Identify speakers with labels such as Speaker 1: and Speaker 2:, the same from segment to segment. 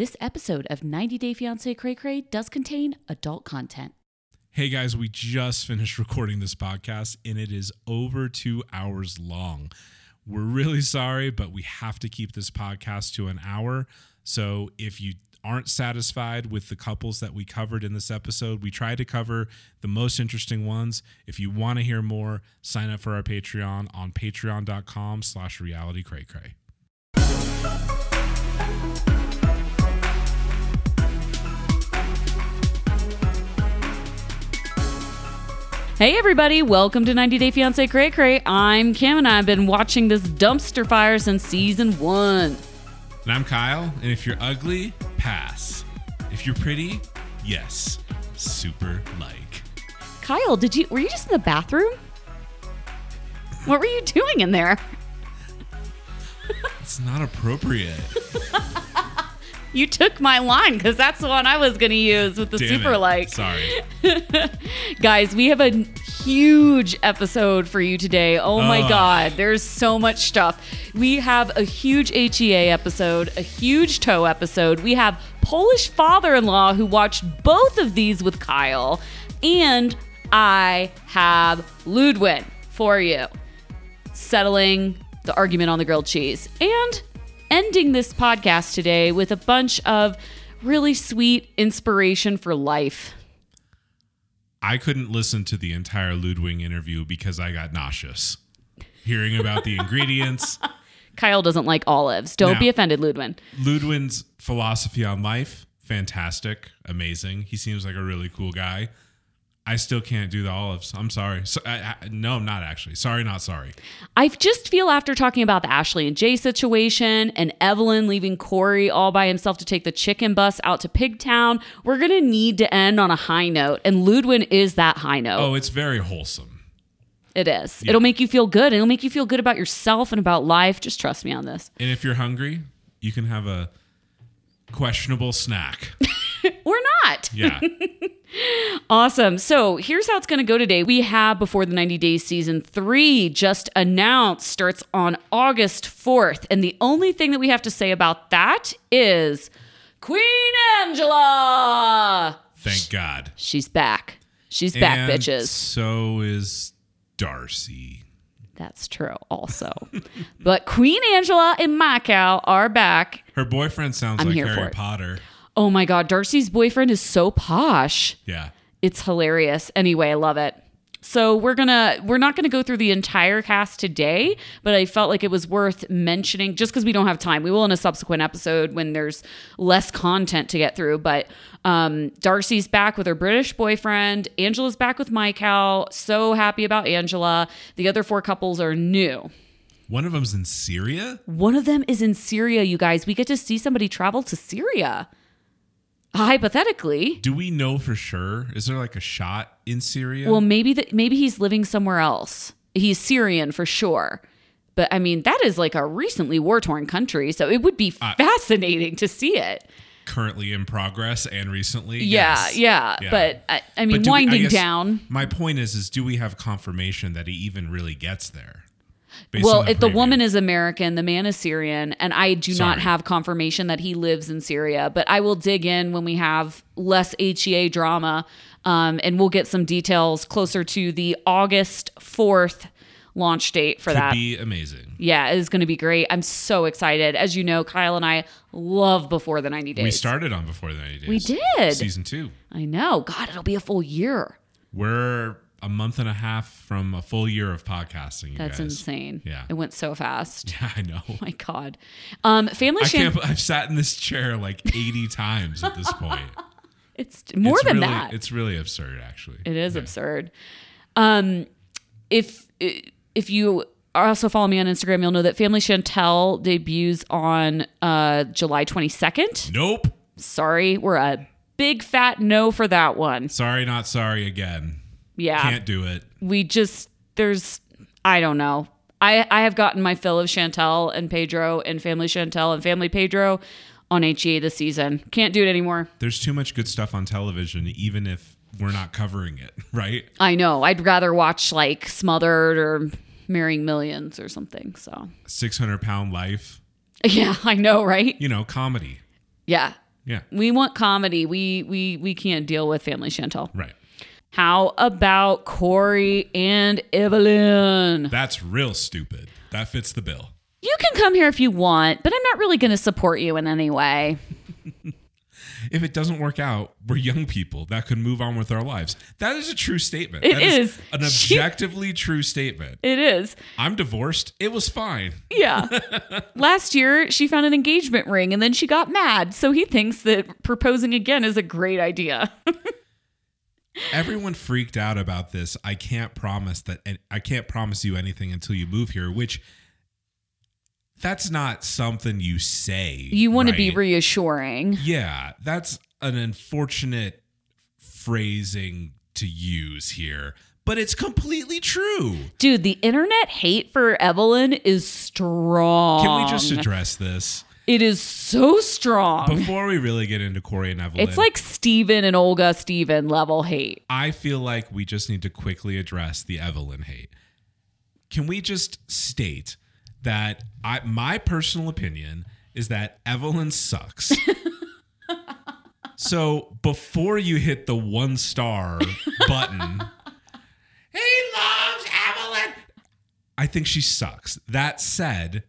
Speaker 1: This episode of 90 Day Fiancé Cray Cray does contain adult content.
Speaker 2: Hey guys, we just finished recording this podcast and it is over two hours long. We're really sorry, but we have to keep this podcast to an hour. So if you aren't satisfied with the couples that we covered in this episode, we tried to cover the most interesting ones. If you want to hear more, sign up for our Patreon on patreon.com slash reality cray cray.
Speaker 1: Hey everybody, welcome to 90 Day Fiancé Cray Cray. I'm Kim and I've been watching this dumpster fire since season one.
Speaker 2: And I'm Kyle, and if you're ugly, pass. If you're pretty, yes, super like.
Speaker 1: Kyle, did you were you just in the bathroom? What were you doing in there?
Speaker 2: It's not appropriate.
Speaker 1: You took my line because that's the one I was going to use with the
Speaker 2: Damn
Speaker 1: super
Speaker 2: it.
Speaker 1: like.
Speaker 2: Sorry.
Speaker 1: Guys, we have a huge episode for you today. Oh my God, there's so much stuff. We have a huge HEA episode, a huge toe episode. We have Polish father in law who watched both of these with Kyle. And I have Ludwing for you, settling the argument on the grilled cheese. And ending this podcast today with a bunch of really sweet inspiration for life.
Speaker 2: I couldn't listen to the entire Ludwing interview because I got nauseous. Hearing about the ingredients,
Speaker 1: Kyle doesn't like olives. Don't
Speaker 2: No.
Speaker 1: be offended, Ludwing.
Speaker 2: Ludwing's philosophy on life, fantastic, amazing. He seems like a really cool guy. I still can't do the olives. I'm sorry. So, I, I, no, I'm not actually. Sorry, not sorry.
Speaker 1: I just feel after talking about the Ashley and Jay situation and Evelin leaving Corey all by himself to take the chicken bus out to Pigtown, we're going to need to end on a high note. And Ludwing is that high note.
Speaker 2: Oh, it's very wholesome.
Speaker 1: It is. It'll make you feel good. It'll make you feel good about yourself and about life. Just trust me on this.
Speaker 2: And if you're hungry, you can have a questionable snack.
Speaker 1: Not.
Speaker 2: Yeah.
Speaker 1: Awesome. So here's how it's going to go today. We have Before the 90 Days season three just announced, starts on August 4th. And the only thing that we have to say about that is Queen Angela.
Speaker 2: Thank God.
Speaker 1: She's back. She's back, bitches.
Speaker 2: So is Darcy.
Speaker 1: That's true, also. but Queen Angela and Michael are back.
Speaker 2: Her boyfriend sounds
Speaker 1: I'm
Speaker 2: like Harry. Potter.
Speaker 1: Oh my God, Darcy's boyfriend is so posh.
Speaker 2: Yeah.
Speaker 1: It's hilarious. Anyway, I love it. So we're gonna we're not gonna go through the entire cast today, but I felt like it was worth mentioning just because we don't have time. We will in a subsequent episode when there's less content to get through. But um, Darcy's back with her British boyfriend. Angela's back with Michael. So happy about Angela. The other four couples are new.
Speaker 2: One of them's in Syria?
Speaker 1: One of them is in Syria, you guys. We get to see somebody travel to Syria. Hypothetically.
Speaker 2: Do we know for sure? Is there like a shot in Syria?
Speaker 1: Well, maybe that maybe he's living somewhere else. He's Syrian for sure. But I mean, that is like a recently war torn country, so it would be
Speaker 2: Uh,
Speaker 1: fascinating to see it.
Speaker 2: Currently in progress and recently?
Speaker 1: Yeah,
Speaker 2: yes.
Speaker 1: yeah,
Speaker 2: Yeah.
Speaker 1: But I, I mean,
Speaker 2: But do we- I
Speaker 1: winding down.
Speaker 2: My point is, is do we have confirmation that he even really gets there?
Speaker 1: Well, if the woman is American, the man is Syrian, and I do not have confirmation that he lives in Syria. But I will dig in when we have less HEA drama, um, and we'll get some details closer to the August fourth launch date for
Speaker 2: could
Speaker 1: that.
Speaker 2: be amazing.
Speaker 1: Yeah, it is going to be great. I'm so excited. As you know, Kyle and I love Before the 90 Days.
Speaker 2: We started on before the 90 days.
Speaker 1: We did.
Speaker 2: Season two.
Speaker 1: I know. God, it'll be a full year.
Speaker 2: We're a month and a half from a full year of podcasting. You
Speaker 1: That's
Speaker 2: guys.
Speaker 1: insane.
Speaker 2: Yeah.
Speaker 1: It went so fast.
Speaker 2: Yeah, I know.
Speaker 1: Oh my God. Um, Family
Speaker 2: I
Speaker 1: Sham-
Speaker 2: can't. I've sat in this chair like 80 times at this point.
Speaker 1: It's more
Speaker 2: It's
Speaker 1: than
Speaker 2: really,
Speaker 1: that.
Speaker 2: It's really absurd, actually.
Speaker 1: It is absurd. Um, if if you also follow me on Instagram, you'll know that Family Chantel debuts on uh, July 22nd.
Speaker 2: Nope.
Speaker 1: Sorry, we're a big fat no for that one.
Speaker 2: Sorry, not sorry again.
Speaker 1: Yeah,
Speaker 2: Can't do it.
Speaker 1: we just there's I don't know. I I have gotten my fill of Chantel and Pedro and Family Chantel and Family Pedro on HEA this season. Can't do it anymore.
Speaker 2: There's too much good stuff on television, even if we're not covering it, right?
Speaker 1: I know. I'd rather watch like Smothered or Marrying Millions or something. So
Speaker 2: 600 pound life,
Speaker 1: yeah, I know, right?
Speaker 2: you know, comedy.
Speaker 1: Yeah.
Speaker 2: Yeah.
Speaker 1: We want comedy. We we we can't deal with Family Chantel.
Speaker 2: Right.
Speaker 1: How about Corey and Evelin?
Speaker 2: That's real stupid. That fits the bill.
Speaker 1: You can come here if you want, but I'm not really going to support you in any way.
Speaker 2: If it doesn't work out, we're young people that could move on with our lives. That is a true statement.
Speaker 1: It
Speaker 2: That
Speaker 1: is.
Speaker 2: an
Speaker 1: She-
Speaker 2: objectively true statement.
Speaker 1: It is.
Speaker 2: I'm divorced. It was fine.
Speaker 1: Yeah. Last year, she found an engagement ring and then she got mad. So he thinks that proposing again is a great idea.
Speaker 2: Everyone freaked out about this. I can't promise that and I can't promise you anything until you move here, which that's not something you say.
Speaker 1: You want to be reassuring.
Speaker 2: Yeah, that's an unfortunate phrasing to use here, but it's completely true.
Speaker 1: Dude, the internet hate for Evelin is strong.
Speaker 2: Can we just address this
Speaker 1: It is so strong.
Speaker 2: before we really get into Corey and Evelin?
Speaker 1: It's like Steven and Olga Steven level hate.
Speaker 2: I feel like we just need to quickly address the Evelin hate. Can we just state that I my personal opinion is that Evelin sucks. so before you hit the one star button, he loves Evelin. I think she sucks. That said,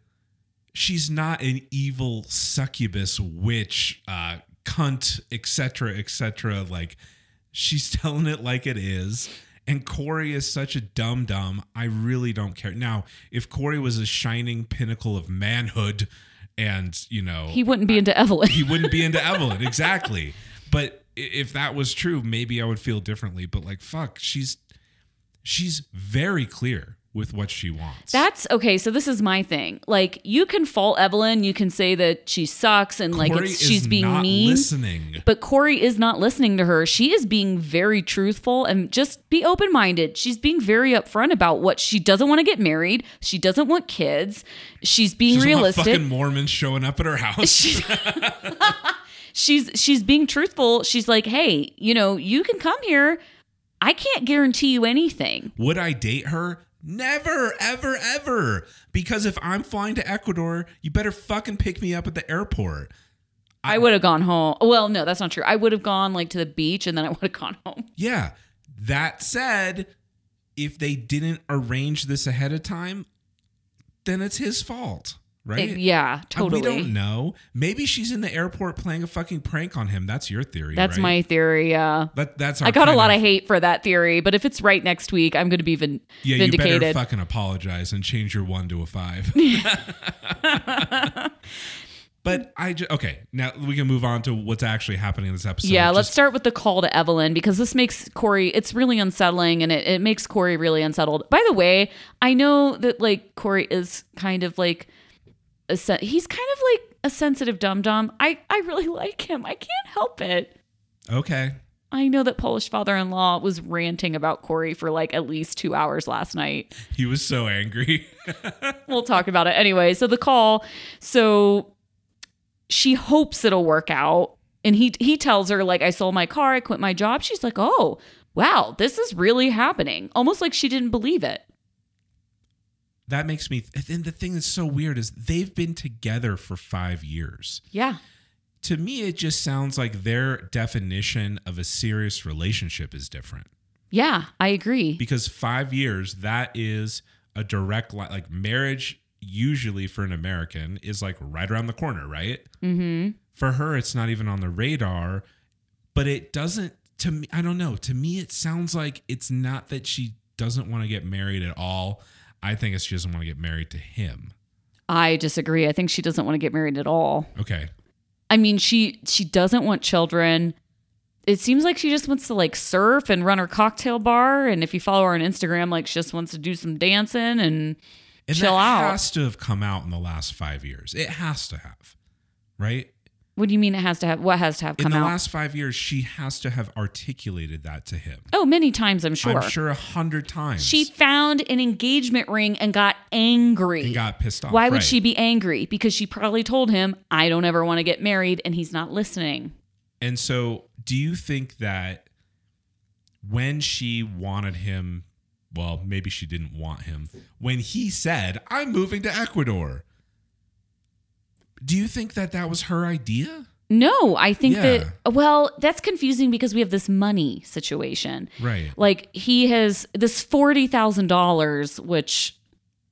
Speaker 2: she's not an evil succubus witch uh cunt etc etc like she's telling it like it is. And corey is such a dumb dumb. I really don't care. Now if corey was a shining pinnacle of manhood and you know
Speaker 1: He wouldn't be into Evelin.
Speaker 2: he wouldn't be into evelin. Exactly. But if that was true maybe i would feel differently. But like fuck she's she's very clear with what she wants
Speaker 1: That's okay. So this is my thing. Like you can fault Evelin, you can say that she sucks and like
Speaker 2: Corey
Speaker 1: it's,
Speaker 2: is
Speaker 1: she's being
Speaker 2: not
Speaker 1: mean.
Speaker 2: listening
Speaker 1: But Corey is not listening to her. She is being very truthful and just be open minded. She's being very upfront about what she doesn't want to get married. She doesn't want kids. She's being
Speaker 2: She
Speaker 1: realistic.
Speaker 2: fucking Mormons showing up at her house.
Speaker 1: She- she's she's being truthful. She's like, hey, you know, you can come here. I can't guarantee you anything.
Speaker 2: Would I date her? Never, ever, ever. Because if I'm flying to Ecuador, you better fucking pick me up at the airport.
Speaker 1: I would have gone home. Well, no, that's not true. I would have gone like to the beach and then I would have gone home.
Speaker 2: Yeah. That said, if they didn't arrange this ahead of time, then it's his fault, right?
Speaker 1: It- yeah, totally.
Speaker 2: We don't know. Maybe she's in the airport playing a fucking prank on him. That's your theory.
Speaker 1: That's
Speaker 2: right?
Speaker 1: my theory. Yeah.
Speaker 2: That, that's
Speaker 1: I got a lot of hate for that theory, but if it's right next week, I'm going to be vin-
Speaker 2: Yeah, you better
Speaker 1: vindicated.
Speaker 2: fucking apologize and change your one to a five. but I just okay. Now we can move on to what's actually happening in this episode.
Speaker 1: yeah, let's start with the call to Evelin because this makes Corey, it's really unsettling and it, it makes Corey really unsettled. By the way, I know that like Corey is kind of like, a sen- he's kind of like a sensitive dum dum. I, I really like him. I can't help it.
Speaker 2: Okay.
Speaker 1: I know that Polish father in law was ranting about Corey for like at least two hours last night.
Speaker 2: He was so angry.
Speaker 1: we'll talk about it anyway. So the call, so she hopes it'll work out. And he he tells her, like, I sold my car, I quit my job. She's like, Oh, wow, this is really happening. Almost like she didn't believe it.
Speaker 2: That makes me. And the thing that's so weird is they've been together for five years.
Speaker 1: Yeah.
Speaker 2: To me, it just sounds like their definition of a serious relationship is different.
Speaker 1: Yeah, I agree.
Speaker 2: because five years that is a direct li- like marriage usually for an american is like right around the corner right
Speaker 1: mm-hmm.
Speaker 2: for her it's not even on the radar but it doesn't to me i don't know to me it sounds like it's not that she doesn't want to get married at all i think it's she doesn't want to get married to him
Speaker 1: I disagree. I think she doesn't want to get married at all.
Speaker 2: okay
Speaker 1: I mean, she she doesn't want children. It seems like she just wants to like surf and run her cocktail bar. And if you follow her on Instagram, like she just wants to do some dancing and
Speaker 2: and
Speaker 1: chill out.
Speaker 2: has to have come out in the last five years it has to have right
Speaker 1: What do you mean it has to have? What has to have come out?
Speaker 2: in the
Speaker 1: out?
Speaker 2: last five years she has to have articulated that to him
Speaker 1: oh, many times, I'm sure.
Speaker 2: i'm sure a hundred times
Speaker 1: She found an engagement ring and got angry.
Speaker 2: and got pissed off.
Speaker 1: Why would
Speaker 2: right.
Speaker 1: she be angry? Because she probably told him, I don't ever want to get married, and he's not listening.
Speaker 2: And so, do you think that when she wanted him, well, maybe she didn't want him, when he said, I'm moving to Ecuador, do you think that that was her idea?
Speaker 1: No, I think
Speaker 2: Yeah.
Speaker 1: that well, that's confusing because we have this money situation.
Speaker 2: Right.
Speaker 1: Like he has this forty thousand dollars, which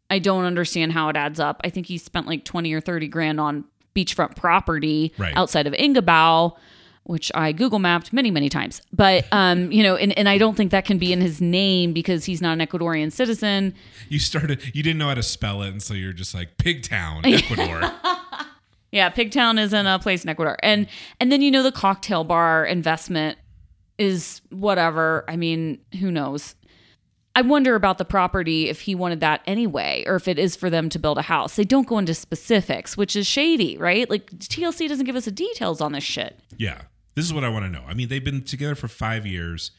Speaker 1: I don't understand how it adds up. I think he spent like twenty or thirty grand on beachfront property
Speaker 2: Right.
Speaker 1: outside of Engabao, which I Google mapped many, many times. But um, you know, and, and I don't think that can be in his name because he's not an Ecuadorian citizen.
Speaker 2: You started. You didn't know how to spell it, and so you're just like Pigtown, Ecuador.
Speaker 1: Yeah, Pigtown is in a place in Ecuador. And and then you know the cocktail bar investment is whatever. I mean, who knows? I wonder about the property if he wanted that anyway, or if it is for them to build a house. They don't go into specifics, which is shady, right? Like TLC doesn't give us the details on this shit.
Speaker 2: yeah. This is what I want to know. I mean, they've been together for five years.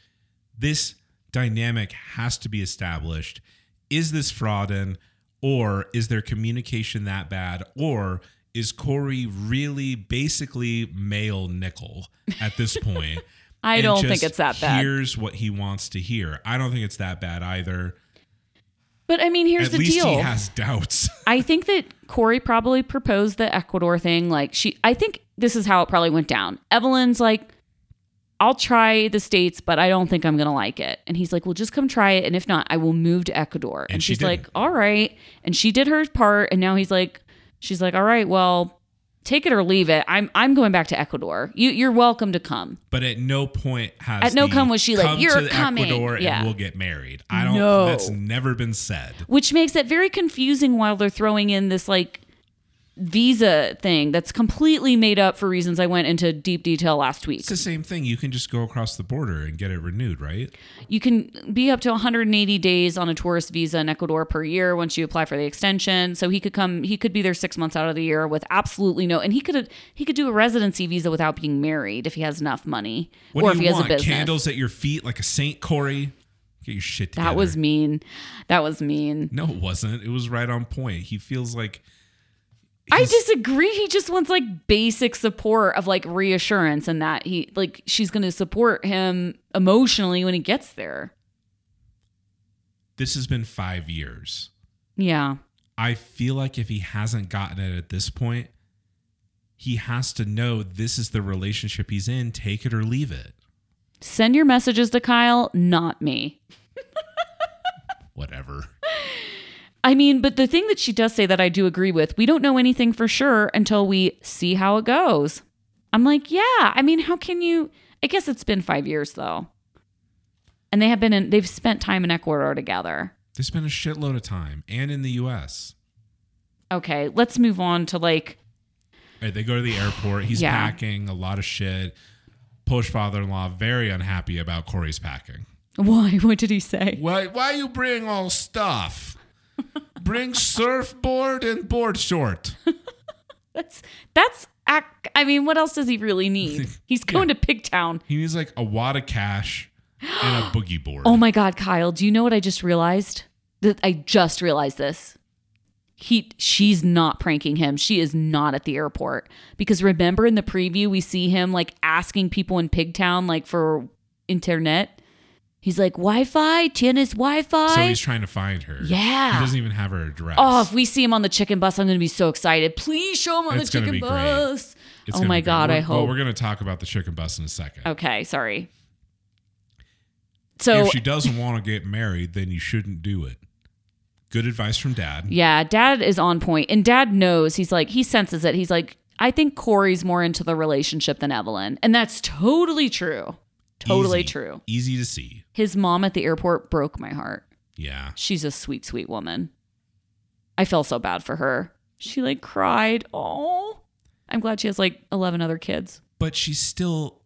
Speaker 2: This dynamic has to be established. Is this frauding, or is their communication that bad, or is Corey really basically male Nicole at this point?
Speaker 1: I don't think it's that bad.
Speaker 2: Here's what he wants to hear. I don't think it's that bad either.
Speaker 1: But I mean, here's
Speaker 2: At
Speaker 1: the
Speaker 2: least
Speaker 1: deal.
Speaker 2: he has doubts.
Speaker 1: I think that Corey probably proposed the Ecuador thing. Like she, I think this is how it probably went down. Evelin's like, I'll try the states, but I don't think I'm gonna like it. And he's like, Well, just come try it, and if not, I will move to Ecuador. And,
Speaker 2: And she
Speaker 1: she's like. All right. And she did her part, and now he's like, She's like, All right, well, take it or leave it. I'm I'm going back to Ecuador. You you're welcome to come.
Speaker 2: But at no point has
Speaker 1: At no come was she like, "You're
Speaker 2: to
Speaker 1: coming."
Speaker 2: Ecuador
Speaker 1: Yeah.
Speaker 2: and we'll get married. I don't.
Speaker 1: No.
Speaker 2: That's never been said.
Speaker 1: Which makes it very confusing while they're throwing in this like visa thing that's completely made up for reasons I went into deep detail last week.
Speaker 2: It's the same thing. You can just go across the border and get it renewed, right?
Speaker 1: You can be up to 180 days on a tourist visa in Ecuador per year once you apply for the extension. So he could come, he could be there six months out of the year with absolutely no, and he could he could do a residency visa without being married if he has enough money
Speaker 2: What
Speaker 1: or
Speaker 2: do
Speaker 1: if
Speaker 2: you
Speaker 1: he has
Speaker 2: want?
Speaker 1: a business.
Speaker 2: Candles at your feet like a Saint Corey? Get your shit together.
Speaker 1: That was mean. That was mean.
Speaker 2: no, it wasn't. It was right on point. He feels like
Speaker 1: I disagree. He just wants like basic support of like reassurance and that he like she's going to support him emotionally when he gets there.
Speaker 2: this has been five years.
Speaker 1: Yeah.
Speaker 2: I feel like if he hasn't gotten it at this point, he has to know this is the relationship he's in. Take it or leave it.
Speaker 1: Send your messages to Kyle, not me.
Speaker 2: Whatever.
Speaker 1: I mean, but the thing that she does say that I do agree with, we don't know anything for sure until we see how it goes. I'm like, yeah. I mean, how can you? I guess it's been five years though, and they have been in. They've spent time in Ecuador together.
Speaker 2: They spent a shitload of time and in the US.
Speaker 1: Okay, let's move on to like
Speaker 2: Right, they go to the airport. He's
Speaker 1: Yeah.
Speaker 2: packing a lot of shit. Polish father-in-law very unhappy about Corey's packing.
Speaker 1: why? What did he say?
Speaker 2: Why? Why you bring all stuff? Bring surfboard and board short.
Speaker 1: That's that's. I mean, what else does he really need? He's going to Pigtown.
Speaker 2: He needs like a wad of cash and a boogie board.
Speaker 1: Oh my God, Kyle! Do you know what I just realized? That I just realized this. He, she's not pranking him. She is not at the airport because remember in the preview we see him like asking people in Pigtown like for internet. He's like Wi-Fi, tienes Wi-Fi.
Speaker 2: so he's trying to find her.
Speaker 1: Yeah.
Speaker 2: He doesn't even have her address.
Speaker 1: Oh, if we see him on the chicken bus, I'm going to be so excited. Please show him on
Speaker 2: It's
Speaker 1: the chicken bus.
Speaker 2: It's
Speaker 1: oh my
Speaker 2: be great.
Speaker 1: God, I
Speaker 2: We're- Well, we're going to talk about the chicken bus in a second.
Speaker 1: Okay, sorry. So
Speaker 2: if she doesn't want to get married, then you shouldn't do it. Good advice from dad.
Speaker 1: Yeah, dad is on point. And dad knows. He's like, he senses it. He's like, I think Corey's more into the relationship than Evelin. And that's totally true. Totally
Speaker 2: Easy.
Speaker 1: true.
Speaker 2: Easy to see.
Speaker 1: His mom at the airport broke my heart.
Speaker 2: Yeah.
Speaker 1: She's a sweet, sweet woman. I felt so bad for her. She like cried. Oh, I'm glad she has like 11 other kids.
Speaker 2: But she's still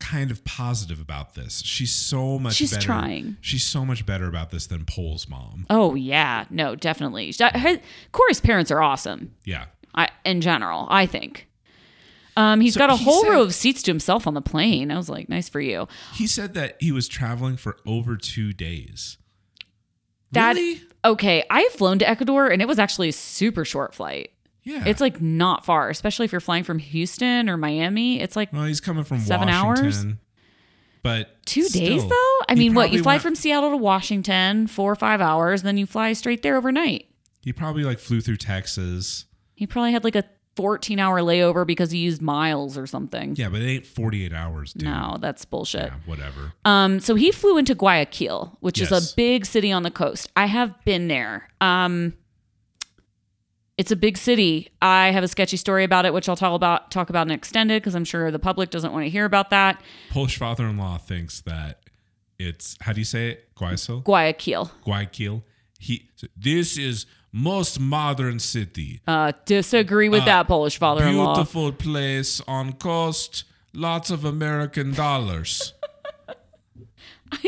Speaker 2: kind of positive about this. She's so much
Speaker 1: She's
Speaker 2: better.
Speaker 1: trying.
Speaker 2: She's so much better about this than Paul's mom.
Speaker 1: Oh, yeah. No, definitely. Uh, her- Corey's parents are awesome.
Speaker 2: Yeah.
Speaker 1: I, in general, I think. Um, he's
Speaker 2: So
Speaker 1: got a
Speaker 2: he
Speaker 1: whole
Speaker 2: said-
Speaker 1: row of seats to himself on the plane. I was like, nice for you.
Speaker 2: He said that he was traveling for over two days.
Speaker 1: That
Speaker 2: Really?
Speaker 1: okay. I have flown to Ecuador and it was actually a super short flight.
Speaker 2: Yeah.
Speaker 1: It's like not far, especially if you're flying from Houston or Miami. It's like
Speaker 2: well, he's coming from
Speaker 1: Seven
Speaker 2: Washington.
Speaker 1: hours?
Speaker 2: But
Speaker 1: two days though. I mean, what you fly
Speaker 2: went-
Speaker 1: from Seattle to Washington, four or five hours, then you fly straight there overnight.
Speaker 2: He probably like flew through Texas.
Speaker 1: He probably had like a 14 hour layover because he used miles or something.
Speaker 2: Yeah, but it ain't 48 hours, dude.
Speaker 1: No, that's bullshit.
Speaker 2: Yeah, whatever.
Speaker 1: Um, so he flew into Guayaquil, which is a big city on the coast. I have been there. Um, it's a big city. I have a sketchy story about it, which I'll talk about talk about in extended because I'm sure the public doesn't want to hear about that.
Speaker 2: Polish father-in-law thinks that it's how do you say it? Guayaquil?
Speaker 1: Guayaquil.
Speaker 2: Guayaquil. He this is most modern city.
Speaker 1: Uh, disagree with that Polish father-in-law.
Speaker 2: Beautiful place on coast. Lots of American dollars.
Speaker 1: I,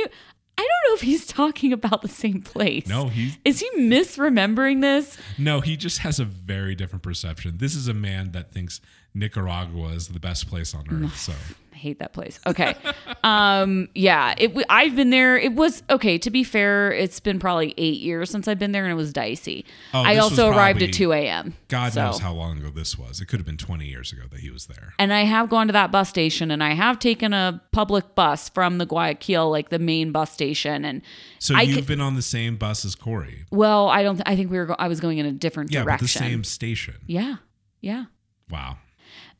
Speaker 1: I don't know if he's talking about the same place.
Speaker 2: No, he's
Speaker 1: Is he misremembering this?
Speaker 2: no, he just has a very different perception. This is a man that thinks Nicaragua is the best place on earth. So
Speaker 1: I hate that place. Okay. um, yeah, it. I've been there. It was okay. To be fair, it's been probably eight years since I've been there, and it was dicey.
Speaker 2: Oh,
Speaker 1: I also arrived at two a.m.
Speaker 2: God
Speaker 1: so-
Speaker 2: knows how long ago this was. It could have been 20 years ago that he was there.
Speaker 1: And I have gone to that bus station, and I have taken a public bus from the Guayaquil, like the main bus station. And
Speaker 2: So
Speaker 1: I
Speaker 2: you've
Speaker 1: could-
Speaker 2: been on the same bus as Corey.
Speaker 1: well, I don't. I think we were. Go- I was going in a different
Speaker 2: Yeah,
Speaker 1: direction.
Speaker 2: the same station.
Speaker 1: Yeah, yeah.
Speaker 2: Wow.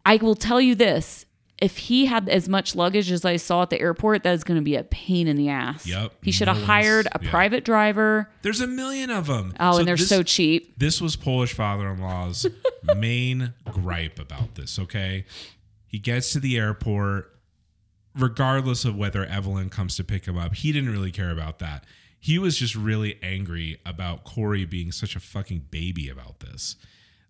Speaker 1: I will tell you this. If he had as much luggage as I saw at the airport, that is going to be a pain in the ass.
Speaker 2: Yep.
Speaker 1: He should have hired a
Speaker 2: yeah.
Speaker 1: private driver.
Speaker 2: There's a million of them.
Speaker 1: Oh, and they're
Speaker 2: this,
Speaker 1: so cheap.
Speaker 2: This was Polish father-in-law's main gripe about this. Okay, he gets to the airport, regardless of whether Evelin comes to pick him up. He didn't really care about that. He was just really angry about Corey being such a fucking baby about this.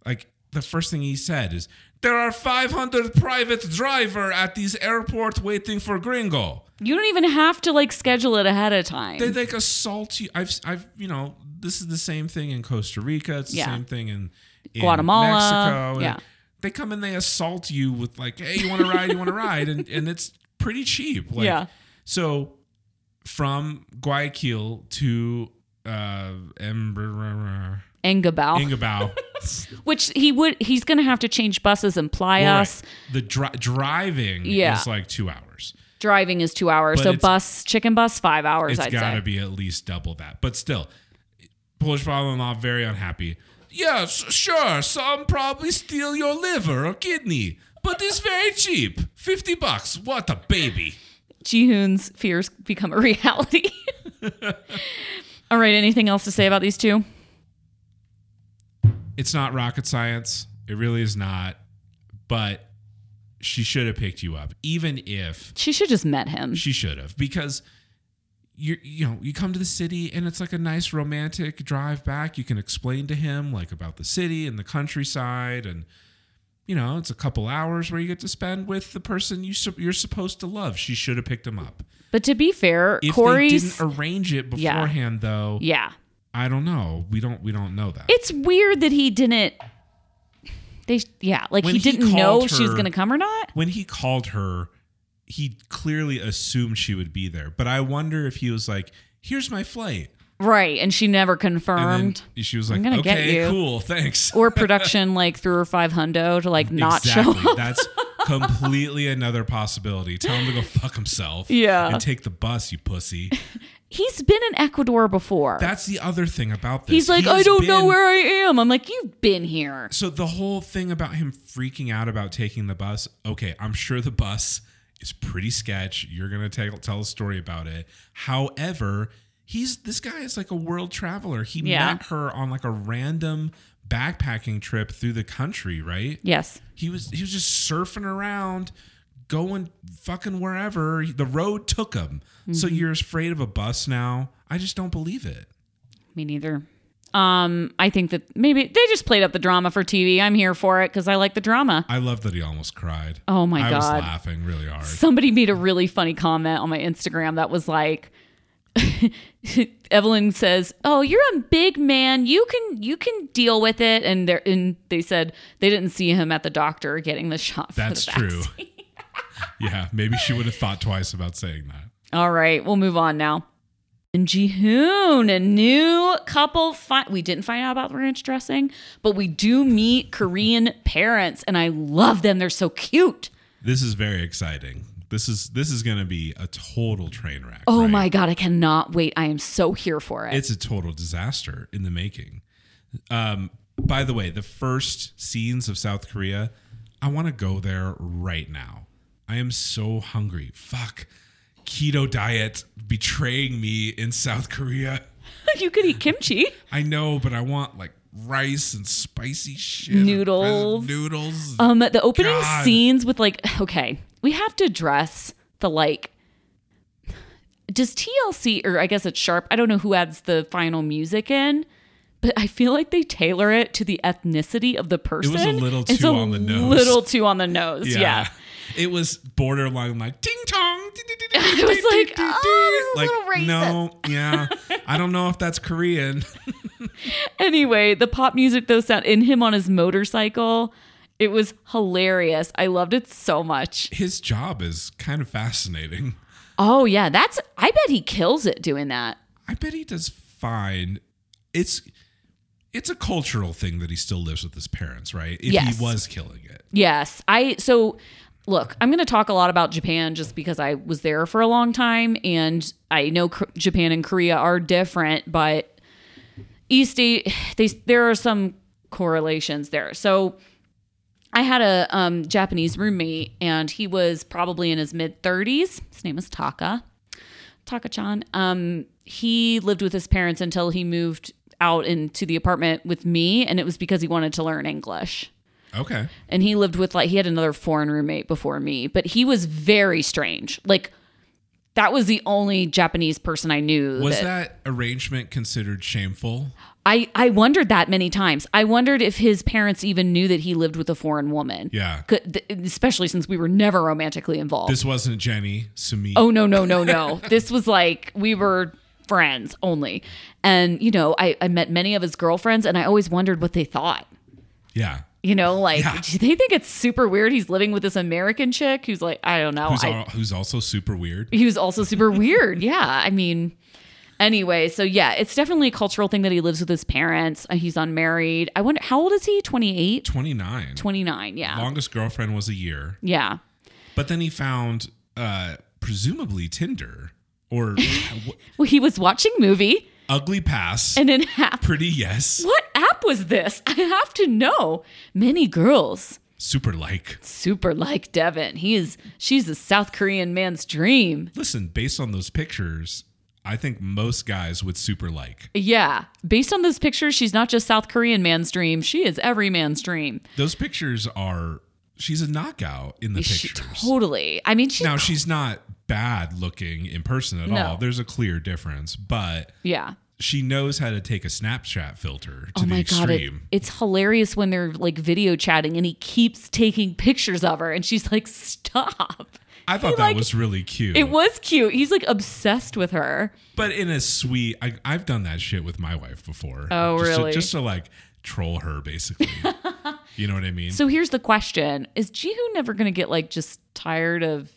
Speaker 2: Like the first thing he said is, "There are 500 private driver at these airport waiting for Gringo."
Speaker 1: You don't even have to like schedule it ahead of time.
Speaker 2: they like assault you. I've I've you know this is the same thing in Costa Rica. It's the
Speaker 1: Yeah.
Speaker 2: same thing in, in
Speaker 1: Guatemala,
Speaker 2: Mexico.
Speaker 1: yeah.
Speaker 2: they come and they assault you with like, hey, you want to ride? You want to ride? And and it's pretty cheap. Like,
Speaker 1: Yeah.
Speaker 2: So from Guayaquil to uh, Ember,
Speaker 1: Engabao, Which he would. He's going to have to change buses and ply us.
Speaker 2: the dri- driving
Speaker 1: Yeah.
Speaker 2: is like two hours.
Speaker 1: Driving is two hours.
Speaker 2: But
Speaker 1: so
Speaker 2: it's-
Speaker 1: bus, chicken bus, five hours.
Speaker 2: It's
Speaker 1: I'd
Speaker 2: got to
Speaker 1: say.
Speaker 2: be at least double that. But still, Polish father-in-law very unhappy. Yes, sure. Some probably steal your liver or kidney, but it's very cheap. Fifty bucks. What a baby.
Speaker 1: Jihoon's fears become a reality. All right. Anything else to say about these two?
Speaker 2: It's not rocket science. It really is not. But she should have picked you up, even if
Speaker 1: She should just met him.
Speaker 2: she should have, because you you know you come to the city and it's like a nice romantic drive back. You can explain to him like about the city and the countryside, and you know it's a couple hours where you get to spend with the person you sup- you're supposed to love. She should have picked him up.
Speaker 1: But to be fair,
Speaker 2: they didn't arrange it
Speaker 1: Yeah.
Speaker 2: beforehand, though,
Speaker 1: yeah.
Speaker 2: I don't know. We don't we don't know that.
Speaker 1: It's weird that he didn't. They yeah, like he
Speaker 2: he
Speaker 1: didn't know
Speaker 2: called
Speaker 1: she was gonna come or not.
Speaker 2: when he called her, he clearly assumed she would be there. But I wonder if he was like, "Here's my flight,"
Speaker 1: Right, and she never confirmed.
Speaker 2: she was like, I'm
Speaker 1: gonna get
Speaker 2: "Okay,
Speaker 1: you."
Speaker 2: cool, thanks."
Speaker 1: or production like through her five hundo to like not show up.
Speaker 2: That's completely another possibility. Tell him to go fuck himself.
Speaker 1: Yeah.
Speaker 2: and take the bus, you pussy.
Speaker 1: He's been in Ecuador before.
Speaker 2: That's the other thing about this.
Speaker 1: He's like,
Speaker 2: He
Speaker 1: I
Speaker 2: has
Speaker 1: don't know
Speaker 2: been-
Speaker 1: where I am. I'm like, you've been here.
Speaker 2: So the whole thing about him freaking out about taking the bus, okay, I'm sure the bus is pretty sketch. You're gonna tell tell a story about it. However, he's this guy is like a world traveler. He
Speaker 1: Yeah.
Speaker 2: met her on like a random backpacking trip through the country, right?
Speaker 1: Yes.
Speaker 2: He was he was just surfing around, going fucking wherever. The road took him. So
Speaker 1: Mm-hmm.
Speaker 2: you're afraid of a bus now? I just don't believe it.
Speaker 1: Me neither. Um, I think that maybe they just played up the drama for TV. I'm here for it because I like the drama.
Speaker 2: I love that he almost cried.
Speaker 1: Oh my
Speaker 2: I was
Speaker 1: God.
Speaker 2: laughing really hard.
Speaker 1: Somebody made a really funny comment on my Instagram that was like Evelin says, "Oh, you're a big man. You can you can deal with it." And they and they said they didn't see him at the doctor getting the shot. For
Speaker 2: That's
Speaker 1: the
Speaker 2: true. yeah, maybe she would have thought twice about saying that.
Speaker 1: All right, we'll move on now. And Jihoon, a new couple. Fi- we didn't find out about the ranch dressing, but we do meet Korean parents, and I love them. They're so cute.
Speaker 2: This is very exciting. This is this is going to be a total train wreck.
Speaker 1: Oh
Speaker 2: right?
Speaker 1: my god, I cannot wait. I am so here for it.
Speaker 2: It's a total disaster in the making. Um, By the way, the first scenes of South Korea, I want to go there right now. I am so hungry. Fuck. Keto diet betraying me in South Korea.
Speaker 1: you could eat kimchi.
Speaker 2: I know, but I want like rice and spicy shit.
Speaker 1: Noodles.
Speaker 2: Noodles.
Speaker 1: Um, the opening
Speaker 2: God.
Speaker 1: scenes with like, okay, we have to address the like. Does TLC or I guess it's Sharp? I don't know who adds the final music in, but I feel like they tailor it to the ethnicity of the person. It
Speaker 2: was
Speaker 1: a little too
Speaker 2: on the nose.
Speaker 1: Little too on the nose. Yeah.
Speaker 2: It was borderline like ding tong.
Speaker 1: It was like, oh, a
Speaker 2: like
Speaker 1: little racist.
Speaker 2: no, yeah. I don't know if that's Korean.
Speaker 1: Anyway, the pop music though sound in him on his motorcycle. It was hilarious. I loved it so much.
Speaker 2: His job is kind of fascinating.
Speaker 1: Oh yeah, that's I bet he kills it doing that.
Speaker 2: I bet he does fine. It's it's a cultural thing that he still lives with his parents, right? If
Speaker 1: Yes.
Speaker 2: he was killing it.
Speaker 1: Yes. I so look, I'm going to talk a lot about Japan just because I was there for a long time and I know Japan and Korea are different, but East they there are some correlations there. So I had a um, Japanese roommate and he was probably in his mid 30s. His name was Taka. Taka-chan. Um, he lived with his parents until he moved out into the apartment with me, and it was because he wanted to learn English
Speaker 2: Okay.
Speaker 1: and he lived with like he had another foreign roommate before me but he was very strange like that was the only japanese person i knew
Speaker 2: Was
Speaker 1: that,
Speaker 2: that arrangement considered shameful?
Speaker 1: i i wondered that many times i wondered if his parents even knew that he lived with a foreign woman
Speaker 2: Yeah.
Speaker 1: Could- th- especially since we were never romantically involved
Speaker 2: This wasn't Jenny, Sumit.
Speaker 1: oh no no no no this was like we were friends only and you know I, I met many of his girlfriends and i always wondered what they thought
Speaker 2: Yeah.
Speaker 1: You know like
Speaker 2: Yeah.
Speaker 1: do they think it's super weird he's living with this american chick who's like i don't know
Speaker 2: Who's,
Speaker 1: I,
Speaker 2: al- who's also super weird.
Speaker 1: he was also super weird. Yeah. I mean, anyway, so yeah, it's definitely a cultural thing that he lives with his parents. Uh, He's unmarried. I wonder, how old is he? 28?
Speaker 2: 29.
Speaker 1: 29. Yeah.
Speaker 2: Longest girlfriend was a year.
Speaker 1: Yeah.
Speaker 2: But then he found uh presumably Tinder or
Speaker 1: Well, he was watching movie
Speaker 2: ugly pass.
Speaker 1: and an app.
Speaker 2: pretty yes.
Speaker 1: What app was this? I have to know. Many girls
Speaker 2: Super like.
Speaker 1: super like Deavan. He is, she's a South Korean man's dream.
Speaker 2: Listen, based on those pictures, I think most guys would super like.
Speaker 1: Yeah. Based on those pictures, she's not just South Korean man's dream. She is every man's dream.
Speaker 2: Those pictures are she's a knockout in the
Speaker 1: She,
Speaker 2: pictures.
Speaker 1: totally. I mean, she's
Speaker 2: now she's not bad looking in person at
Speaker 1: No.
Speaker 2: all. There's a clear difference, but
Speaker 1: yeah.
Speaker 2: She knows how to take a Snapchat filter to
Speaker 1: Oh
Speaker 2: the
Speaker 1: my god, it,
Speaker 2: extreme.
Speaker 1: it's hilarious when they're like video chatting and he keeps taking pictures of her and she's like, "Stop."
Speaker 2: I thought
Speaker 1: he,
Speaker 2: that
Speaker 1: like-
Speaker 2: was really cute.
Speaker 1: It was cute. He's like obsessed with her.
Speaker 2: but in a sweet I, I've done that shit with my wife before.
Speaker 1: Oh,
Speaker 2: just
Speaker 1: really?
Speaker 2: To, just to like troll her basically. you know what I mean?
Speaker 1: So here's the question: Is Jihoon never going to get like just tired of?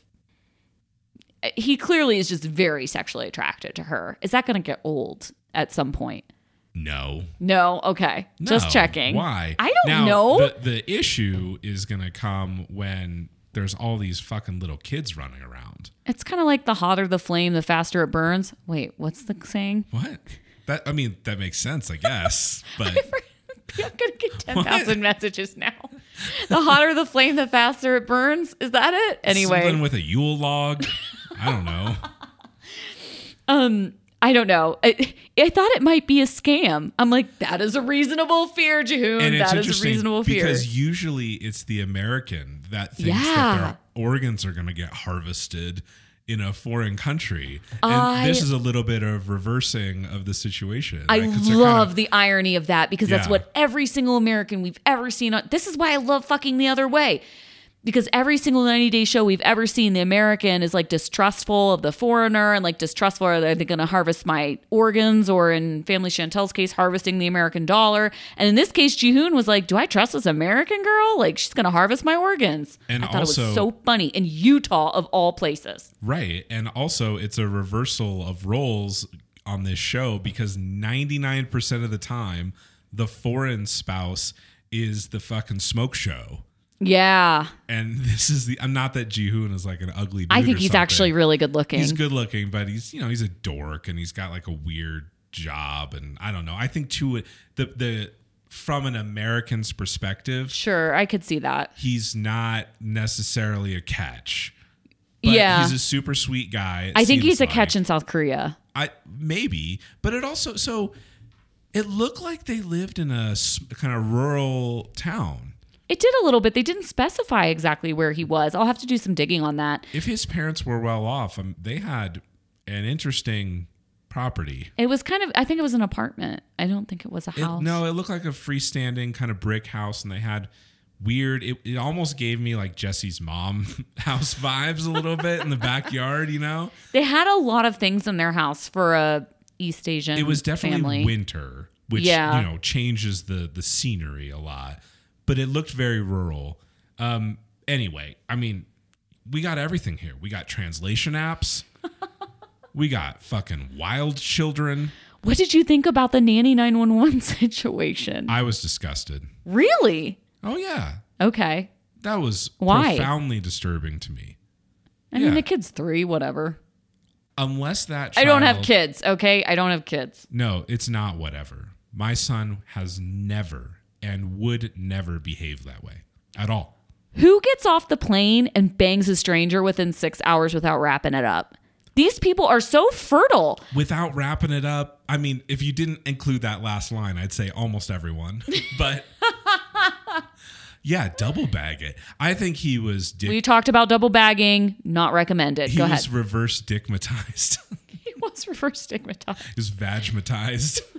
Speaker 1: Eh, he clearly is just very sexually attracted to her. Is that going to get old at some point?
Speaker 2: no.
Speaker 1: No. Okay. Just checking.
Speaker 2: Why?
Speaker 1: I don't
Speaker 2: Now,
Speaker 1: know.
Speaker 2: The, the issue is going to come when there's all these fucking little kids running around.
Speaker 1: It's kind of like the hotter the flame, the faster it burns. Wait, what's the saying?
Speaker 2: What? That I mean, that makes sense, I guess. But
Speaker 1: I'm gonna get ten thousand messages now. The hotter the flame, the faster it burns. Is that it? Anyway,
Speaker 2: something with a Yule log. I don't know.
Speaker 1: um, I don't know. I, I thought it might be a scam. I'm like, that is a reasonable fear.
Speaker 2: And
Speaker 1: That is a reasonable fear.
Speaker 2: because usually it's the American that thinks
Speaker 1: Yeah.
Speaker 2: that their organs are going to get harvested in a foreign country. And
Speaker 1: I-
Speaker 2: this is a little bit of reversing of the situation.
Speaker 1: I
Speaker 2: right? 'Cause
Speaker 1: love
Speaker 2: kind of-
Speaker 1: the irony of that because that's what every single American we've ever seen. On, this is why I love fucking the other way. Because every single 90 day show we've ever seen, the American is like distrustful of the foreigner and like distrustful are they going to harvest my organs or in Family Chantel's case, harvesting the American dollar. And in this case, Jihoon was like, Do I trust this American girl? Like, she's going to harvest my organs.
Speaker 2: And
Speaker 1: I thought it was so funny in Utah, of all places.
Speaker 2: Right. And also, it's a reversal of roles on this show because 99% of the time, the foreign spouse is the fucking smoke show.
Speaker 1: Yeah.
Speaker 2: And this is the, I'm not that Jihoon is like an ugly dude.
Speaker 1: I think he's
Speaker 2: something.
Speaker 1: actually really good looking.
Speaker 2: He's good looking, but he's, you know, he's a dork and he's got like a weird job. And I don't know. I think too, the, the, from an American's perspective,
Speaker 1: Sure, I could see that.
Speaker 2: he's not necessarily a catch. But
Speaker 1: Yeah.
Speaker 2: he's a super sweet guy.
Speaker 1: I think he's a catch in South Korea.
Speaker 2: I maybe, but it also so it looked like they lived in a kind of rural town.
Speaker 1: It did a little bit. They didn't specify exactly where he was. I'll have to do some digging on that.
Speaker 2: If his parents were well off, um, they had an interesting property.
Speaker 1: It was kind of, I think it was an apartment. I don't think it was a
Speaker 2: It-
Speaker 1: house.
Speaker 2: no, it looked like a freestanding kind of brick house, and they had weird. It, it almost gave me like Jesse's mom house vibes a little bit in the backyard. You know,
Speaker 1: They had a lot of things in their house for a East Asian
Speaker 2: it was definitely
Speaker 1: family.
Speaker 2: winter, which
Speaker 1: Yeah.
Speaker 2: you know changes the the scenery a lot. But it looked very rural. Um, anyway, I mean, we got everything here. We got translation apps. we got fucking wild children.
Speaker 1: What did you think about the nanny 911 situation?
Speaker 2: I was disgusted.
Speaker 1: really?
Speaker 2: Oh yeah,
Speaker 1: Okay.
Speaker 2: that was
Speaker 1: Why?
Speaker 2: profoundly disturbing to me.
Speaker 1: I mean,
Speaker 2: Yeah.
Speaker 1: the kid's three, whatever.
Speaker 2: Unless that
Speaker 1: I don't have
Speaker 2: child-
Speaker 1: kids, okay? I don't have kids.
Speaker 2: No, it's not whatever. My son has never and would never behave that way at all.
Speaker 1: Who gets off the plane and bangs a stranger within six hours without wrapping it up? These people are so fertile.
Speaker 2: Without wrapping it up, I mean, if you didn't include that last line, I'd say almost everyone. But yeah, double bag it. I think he was dick.
Speaker 1: We talked about double bagging, not recommended.
Speaker 2: he
Speaker 1: Go
Speaker 2: was
Speaker 1: ahead.
Speaker 2: reverse dickmatized.
Speaker 1: He was reverse stigmatized.
Speaker 2: he was vagmatized.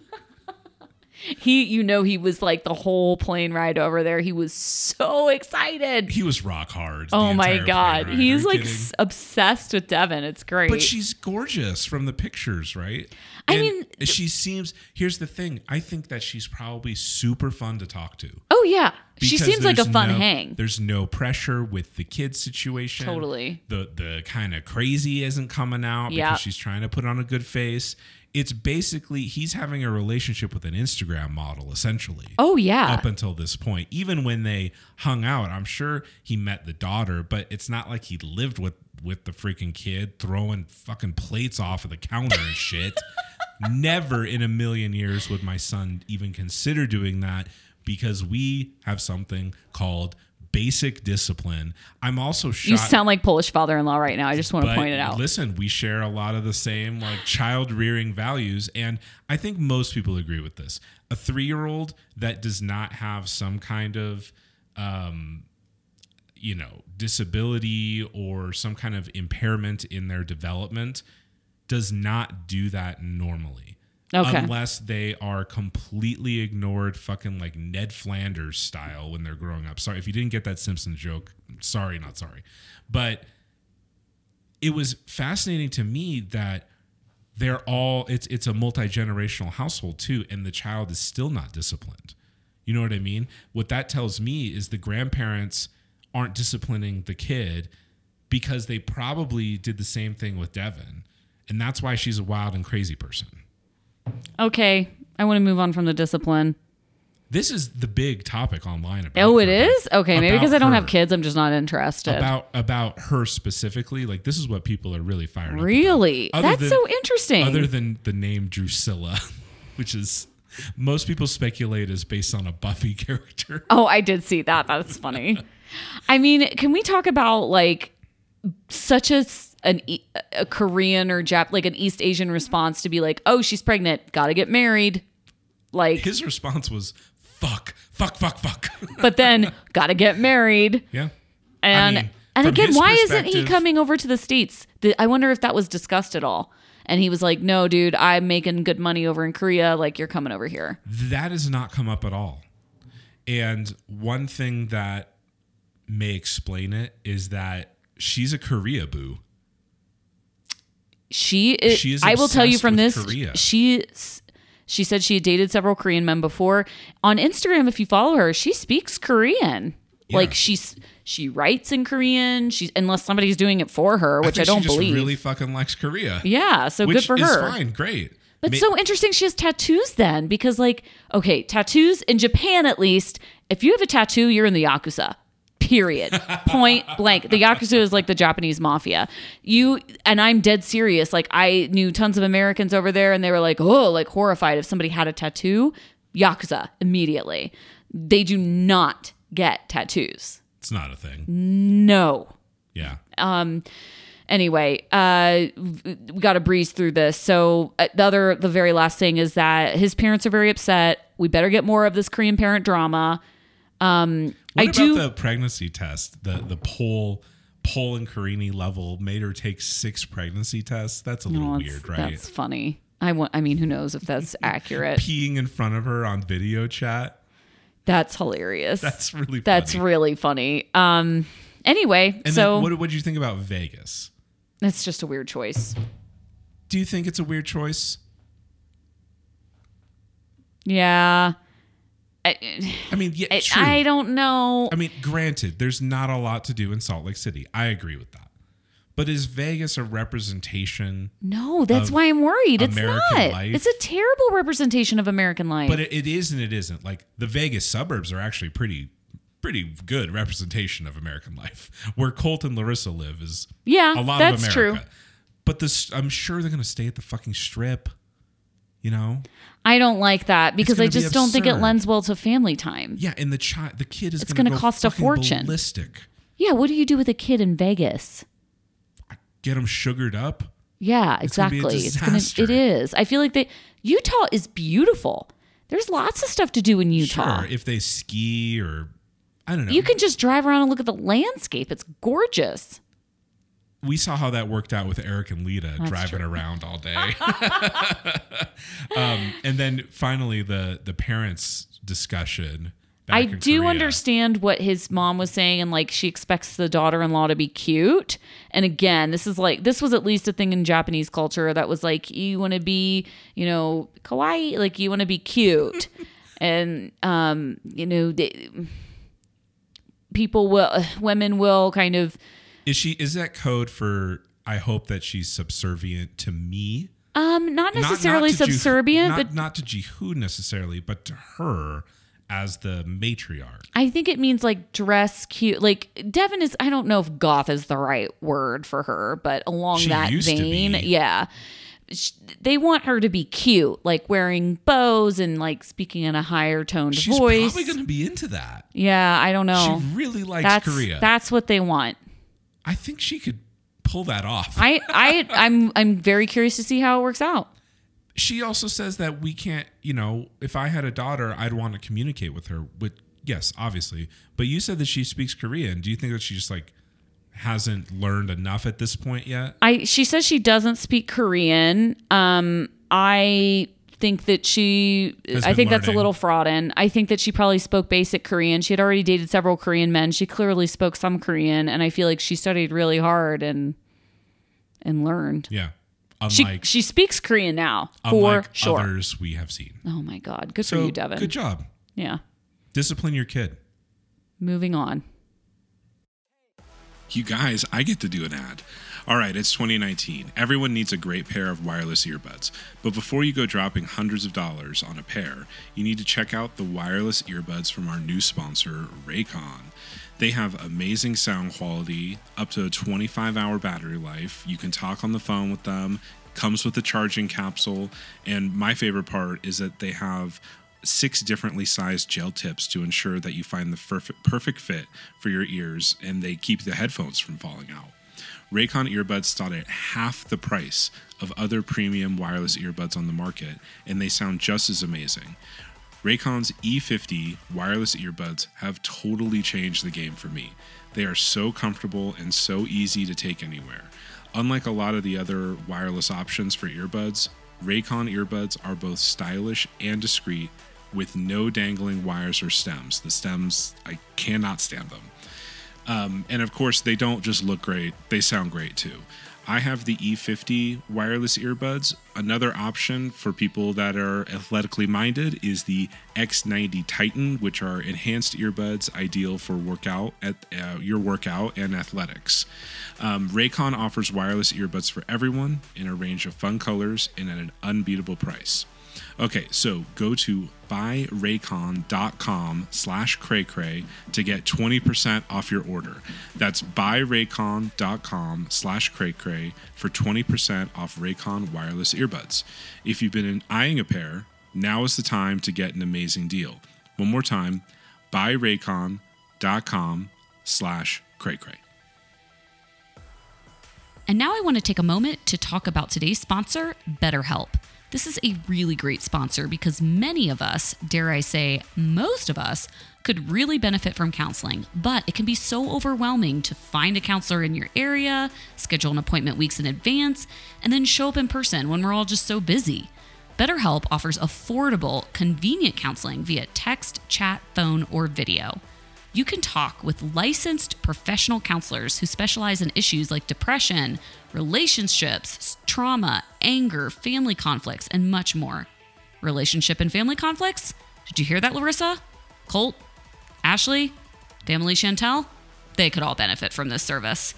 Speaker 1: He, you know, he was like the whole plane ride over there. He was so excited.
Speaker 2: He was rock hard.
Speaker 1: Oh my god,
Speaker 2: plane ride. Are
Speaker 1: he's like s- obsessed with Deavan. It's great.
Speaker 2: But she's gorgeous from the pictures, right?
Speaker 1: I
Speaker 2: And
Speaker 1: mean-
Speaker 2: she seems. Here's the thing. I think that she's probably super fun to talk to.
Speaker 1: oh yeah, she seems like a fun
Speaker 2: no-
Speaker 1: hang.
Speaker 2: There's no pressure with the kids situation.
Speaker 1: Totally.
Speaker 2: The the kind of crazy isn't coming out
Speaker 1: Yeah.
Speaker 2: because she's trying to put on a good face. It's basically he's having a relationship with an Instagram model essentially.
Speaker 1: Oh yeah,
Speaker 2: Up until this point, even when they hung out, I'm sure he met the daughter, but it's not like he lived with with the freaking kid throwing fucking plates off of the counter and shit. Never in a million years would my son even consider doing that because we have something called basic discipline. I'm also shocked.
Speaker 1: you sound like Polish father-in-law right now. I just want to point it out.
Speaker 2: Listen, we share a lot of the same like child rearing values, and I think most people agree with this. A three year old that does not have some kind of, um, you know, disability or some kind of impairment in their development does not do that normally.
Speaker 1: Okay.
Speaker 2: Unless they are completely ignored, fucking like Ned Flanders style when they're growing up. Sorry if you didn't get that Simpsons joke. Sorry, not sorry. But it was fascinating to me that they're all it's it's a multi-generational household too and the child is still not disciplined you know what i mean what that tells me is the grandparents aren't disciplining the kid because they probably did the same thing with deavan and that's why she's a wild and crazy person
Speaker 1: okay, I want to move on from the discipline.
Speaker 2: this is the big topic online about
Speaker 1: Oh, it
Speaker 2: her.
Speaker 1: is okay. Maybe because I don't
Speaker 2: her.
Speaker 1: have kids, I'm just not interested.
Speaker 2: about about her specifically like this is what people are really fired about.
Speaker 1: really, that's
Speaker 2: than-
Speaker 1: so interesting.
Speaker 2: other than the name Drusilla, which is most people speculate is based on a Buffy character.
Speaker 1: Oh, I did see that. That's funny. I mean, can we talk about like such a an a Korean or Jap like an East Asian response to be like, "Oh, she's pregnant, got to get married." Like,
Speaker 2: His response was fuck, fuck, fuck, fuck.
Speaker 1: but then got to get married.
Speaker 2: yeah.
Speaker 1: And
Speaker 2: mean,
Speaker 1: and again, why isn't he coming over to the states? The, I wonder if that was discussed at all. And he was like, "No, dude, I'm making good money over in Korea. Like, you're coming over here."
Speaker 2: That has not come up at all. And one thing that may explain it is that she's a Korea boo.
Speaker 1: She is.
Speaker 2: She is
Speaker 1: I will tell you from this.
Speaker 2: Korea.
Speaker 1: She she said she had dated several Korean men before. On Instagram, if you follow her, she speaks Korean.
Speaker 2: Yeah.
Speaker 1: Like she's she writes in Korean. She's unless somebody's doing it for her, which I,
Speaker 2: think
Speaker 1: don't
Speaker 2: she just
Speaker 1: believe.
Speaker 2: really fucking likes Korea.
Speaker 1: yeah, so good for
Speaker 2: is
Speaker 1: her.
Speaker 2: fine, great.
Speaker 1: But
Speaker 2: Ma-
Speaker 1: so interesting she has tattoos then because like okay, tattoos in Japan at least, if you have a tattoo, you're in the yakuza. Period. Point blank. The yakuza is like the Japanese mafia. You and I'm dead serious. Like I knew tons of Americans over there and they were like, "Oh, like horrified if somebody had a tattoo." yakuza immediately. They do not get tattoos.
Speaker 2: It's not a thing.
Speaker 1: No.
Speaker 2: Yeah.
Speaker 1: Um anyway, uh, we got to breeze through this. So uh, the other, the very last thing is that his parents are very upset. We better get more of this Korean parent drama. Um,
Speaker 2: What
Speaker 1: I
Speaker 2: about
Speaker 1: do.
Speaker 2: the pregnancy test? The the Paul Paul and Carini level made her take six pregnancy tests. That's a little
Speaker 1: Oh, that's,
Speaker 2: weird, right?
Speaker 1: That's funny. I want. I mean, who knows if that's accurate?
Speaker 2: Peeing in front of her on video chat.
Speaker 1: That's hilarious.
Speaker 2: That's really
Speaker 1: That's
Speaker 2: funny.
Speaker 1: really funny. Um. Anyway,
Speaker 2: and
Speaker 1: so
Speaker 2: what did you think about Vegas?
Speaker 1: That's just a weird choice.
Speaker 2: Do you think it's a weird choice?
Speaker 1: Yeah. I,
Speaker 2: I mean, yeah,
Speaker 1: I,
Speaker 2: true.
Speaker 1: I don't know.
Speaker 2: I mean, granted, there's not a lot to do in Salt Lake City. I agree with that. But is Vegas a representation?
Speaker 1: No, that's why I'm worried. It's
Speaker 2: American
Speaker 1: not.
Speaker 2: life.
Speaker 1: It's a terrible representation of American life.
Speaker 2: But it, it is and it isn't. Like the Vegas suburbs are actually pretty pretty good representation of American life. Where Colt and Larissa live is
Speaker 1: Yeah,
Speaker 2: a lot
Speaker 1: that's
Speaker 2: of
Speaker 1: true.
Speaker 2: America. But this I'm sure they're gonna stay at the fucking strip. You know?
Speaker 1: I don't like that because I
Speaker 2: gonna be
Speaker 1: just don't think it lends well to family time.
Speaker 2: Yeah, and the child the kid is
Speaker 1: It's
Speaker 2: gonna,
Speaker 1: gonna
Speaker 2: go
Speaker 1: cost a fortune.
Speaker 2: Ballistic.
Speaker 1: Yeah, what do you do with a kid in Vegas?
Speaker 2: Get them sugared up.
Speaker 1: Yeah,
Speaker 2: It's gonna
Speaker 1: exactly. It's gonna, it is I feel like they Utah is beautiful. There's lots of stuff to do in Utah.
Speaker 2: Sure, if they ski or I don't know.
Speaker 1: You can just drive around and look at the landscape. It's gorgeous.
Speaker 2: We saw how that worked out with Eric and Leida driving around all day. um, and then finally the the parents discussion. back
Speaker 1: I
Speaker 2: in
Speaker 1: do
Speaker 2: Korea.
Speaker 1: understand what his mom was saying, and like she expects the daughter-in-law to be cute. And again, this is like this was at least a thing in Japanese culture that was like you want to be, you know, kawaii, like you want to be cute, and um, you know, they, people will, women will kind of
Speaker 2: Is she is that code for I hope that she's subservient to me?
Speaker 1: um not
Speaker 2: Not- not
Speaker 1: necessarily
Speaker 2: to
Speaker 1: subservient,
Speaker 2: not,
Speaker 1: but
Speaker 2: not to Jihoon necessarily, but to her as the matriarch.
Speaker 1: I think it means like dress cute. Like Deavan is, I don't know if goth is the right word for her, but along
Speaker 2: She
Speaker 1: that vein, yeah. They want her to be cute, like wearing bows and like speaking in a higher toned
Speaker 2: She's
Speaker 1: voice.
Speaker 2: She's probably going to be into that.
Speaker 1: yeah, I don't know.
Speaker 2: She really likes
Speaker 1: that's
Speaker 2: Korea.
Speaker 1: that's what they want.
Speaker 2: I think she could pull that off.
Speaker 1: I I I'm I'm very curious to see how it works out.
Speaker 2: she also says that we can't, you know, if I had a daughter, I'd want to communicate with her. With yes, obviously. But you said that she speaks Korean. Do you think that she just like hasn't learned enough at this point yet?
Speaker 1: I she says she doesn't speak Korean. Um, I think that she
Speaker 2: Has
Speaker 1: I think that's a little fraudin. I think that she probably spoke basic Korean. She had already dated several Korean men. She clearly spoke some Korean, and I feel like she studied really hard and and learned.
Speaker 2: Yeah.
Speaker 1: She
Speaker 2: Unlike
Speaker 1: she speaks Korean now for sure.
Speaker 2: others we have seen.
Speaker 1: Oh my god, good for you, Deavan.
Speaker 2: good job.
Speaker 1: Yeah.
Speaker 2: Discipline your kid.
Speaker 1: Moving on.
Speaker 2: You guys, I get to do an ad. All right, it's 2019. Everyone needs a great pair of wireless earbuds. But before you go dropping hundreds of dollars on a pair, you need to check out the wireless earbuds from our new sponsor, Raycon. They have amazing sound quality, up to a 25 hour battery life. You can talk on the phone with them, comes with a charging capsule, and my favorite part is that they have six differently sized gel tips to ensure that you find the perfect perfect fit for your ears and they keep the headphones from falling out. Raycon earbuds start at half the price of other premium wireless earbuds on the market and they sound just as amazing. Raycon's E50 wireless earbuds have totally changed the game for me. They are so comfortable and so easy to take anywhere. Unlike a lot of the other wireless options for earbuds, Raycon earbuds are both stylish and discreet with no dangling wires or stems. The stems, I cannot stand them. Um, and of course, they don't just look great, they sound great too. I have the E50 wireless earbuds. Another option for people that are athletically minded is the X90 Titan, which are enhanced earbuds ideal for workout at uh, your workout and athletics. Um, Raycon offers wireless earbuds for everyone in a range of fun colors and at an unbeatable price. Okay, so go to buyraycon.com slash cray to get 20% off your order. That's buyraycon.com slash cray for 20% off Raycon wireless earbuds. If you've been eyeing a pair, Now is the time to get an amazing deal. One more time, buyraycon.com slash cray-cray.
Speaker 1: And now I want to take a moment to talk about today's sponsor, BetterHelp. This is a really great sponsor because many of us, dare I say, most of us, could really benefit from counseling, but it can be so overwhelming to find a counselor in your area, schedule an appointment weeks in advance, and then show up in person when we're all just so busy. BetterHelp offers affordable, convenient counseling via text, chat, phone, or video. You can talk with licensed professional counselors who specialize in issues like depression, relationships, trauma, anger, family conflicts, and much more. Relationship and family conflicts? Did you hear that, Larissa? Colt? Ashley? Family Chantel? They could all benefit from this service.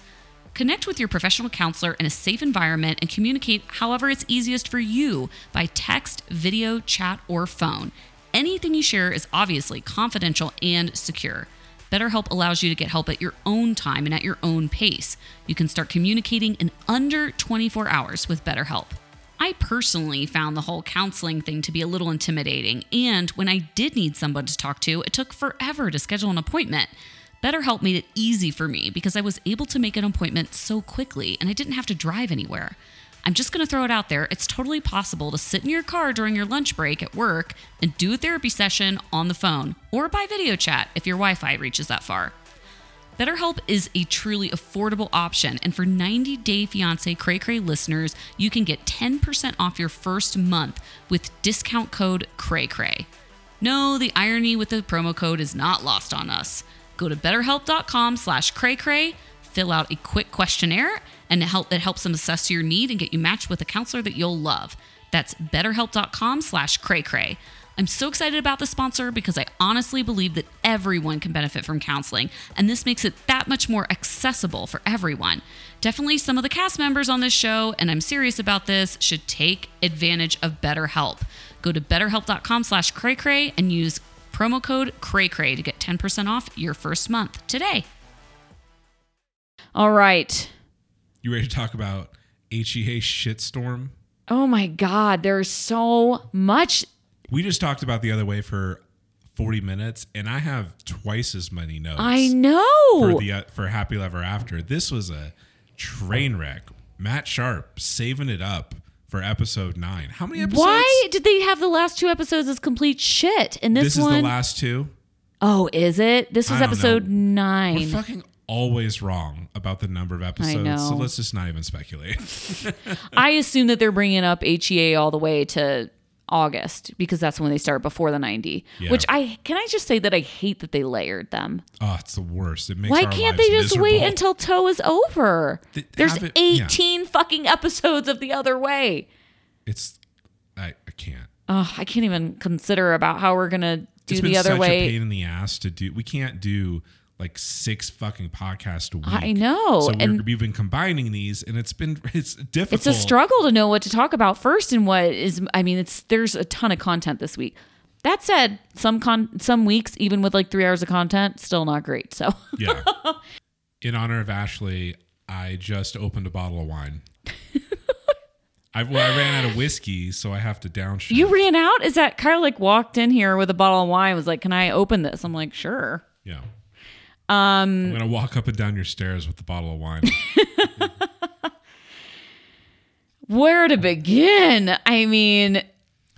Speaker 1: Connect with your professional counselor in a safe environment and communicate however it's easiest for you by text, video, chat, or phone. Anything you share is obviously confidential and secure. BetterHelp allows you to get help at your own time and at your own pace. You can start communicating in under 24 hours with BetterHelp. I personally found the whole counseling thing to be a little intimidating, and when I did need someone to talk to, it took forever to schedule an appointment. BetterHelp made it easy for me because I was able to make an appointment so quickly and I didn't have to drive anywhere. I'm just going to throw it out there. It's totally possible to sit in your car during your lunch break at work and do a therapy session on the phone or by video chat if your Wi Fi reaches that far. BetterHelp is a truly affordable option, and for 90 Day Fiancé Cray Cray listeners, you can get 10% off your first month with discount code CRAYCRAY. No, the irony with the promo code is not lost on us. Go to betterhelp.com slash craycray, fill out a quick questionnaire, and it, help, helps them assess your need and get you matched with a counselor that you'll love. That's betterhelp.com slash craycray. I'm so excited about the sponsor because I honestly believe that everyone can benefit from counseling, and this makes it that much more accessible for everyone. Definitely some of the cast members on this show, and I'm serious about this, should take advantage of BetterHelp. Go to betterhelp.com slash craycray and use promo code CRAYCRAY to get 10% off your first month today. All right.
Speaker 2: You ready to talk about HEA shitstorm?
Speaker 1: Oh my God, there's so much.
Speaker 2: We just talked about the other way for 40 minutes, and I have twice as many notes.
Speaker 1: I know.
Speaker 2: For the uh, for Happy Ever After. This was a train wreck. Matt Sharp saving it up for episode nine. How many episodes?
Speaker 1: Why did they have the last two episodes as complete shit? And this,
Speaker 2: This
Speaker 1: one,
Speaker 2: is the last two.
Speaker 1: oh, is it? This was episode
Speaker 2: know.
Speaker 1: nine.
Speaker 2: We're fucking always wrong about the number of episodes. So let's just not even speculate.
Speaker 1: I assume that they're bringing up HEA all the way to August because that's when they start before the 90.
Speaker 2: Yeah.
Speaker 1: Which I can I just say that I hate that they layered them.
Speaker 2: oh, it's the worst. It makes
Speaker 1: Why can't they just wait until Toe is over?
Speaker 2: Th-
Speaker 1: There's
Speaker 2: it- yeah.
Speaker 1: 18 fucking episodes of the other way.
Speaker 2: It's I, I can't.
Speaker 1: Ugh, I can't even consider about how we're gonna do
Speaker 2: It's been
Speaker 1: the other
Speaker 2: such
Speaker 1: way.
Speaker 2: a pain in the ass to do. We can't do like six fucking podcasts a week.
Speaker 1: I know,
Speaker 2: So we're,
Speaker 1: and-
Speaker 2: we've been combining these, and it's been it's difficult.
Speaker 1: it's a struggle to know what to talk about first and what is i mean it's there's a ton of content this week that said some con some weeks even with like three hours of content still not great so
Speaker 2: Yeah. In honor of Ashley, I just opened a bottle of wine. I well, I ran out of whiskey, so I have to downshift.
Speaker 1: you ran out is that kyle like walked in here with a bottle of wine was like can i open this i'm like sure
Speaker 2: yeah. Um, I'm gonna walk up and down your stairs with the bottle of wine.
Speaker 1: where to begin i mean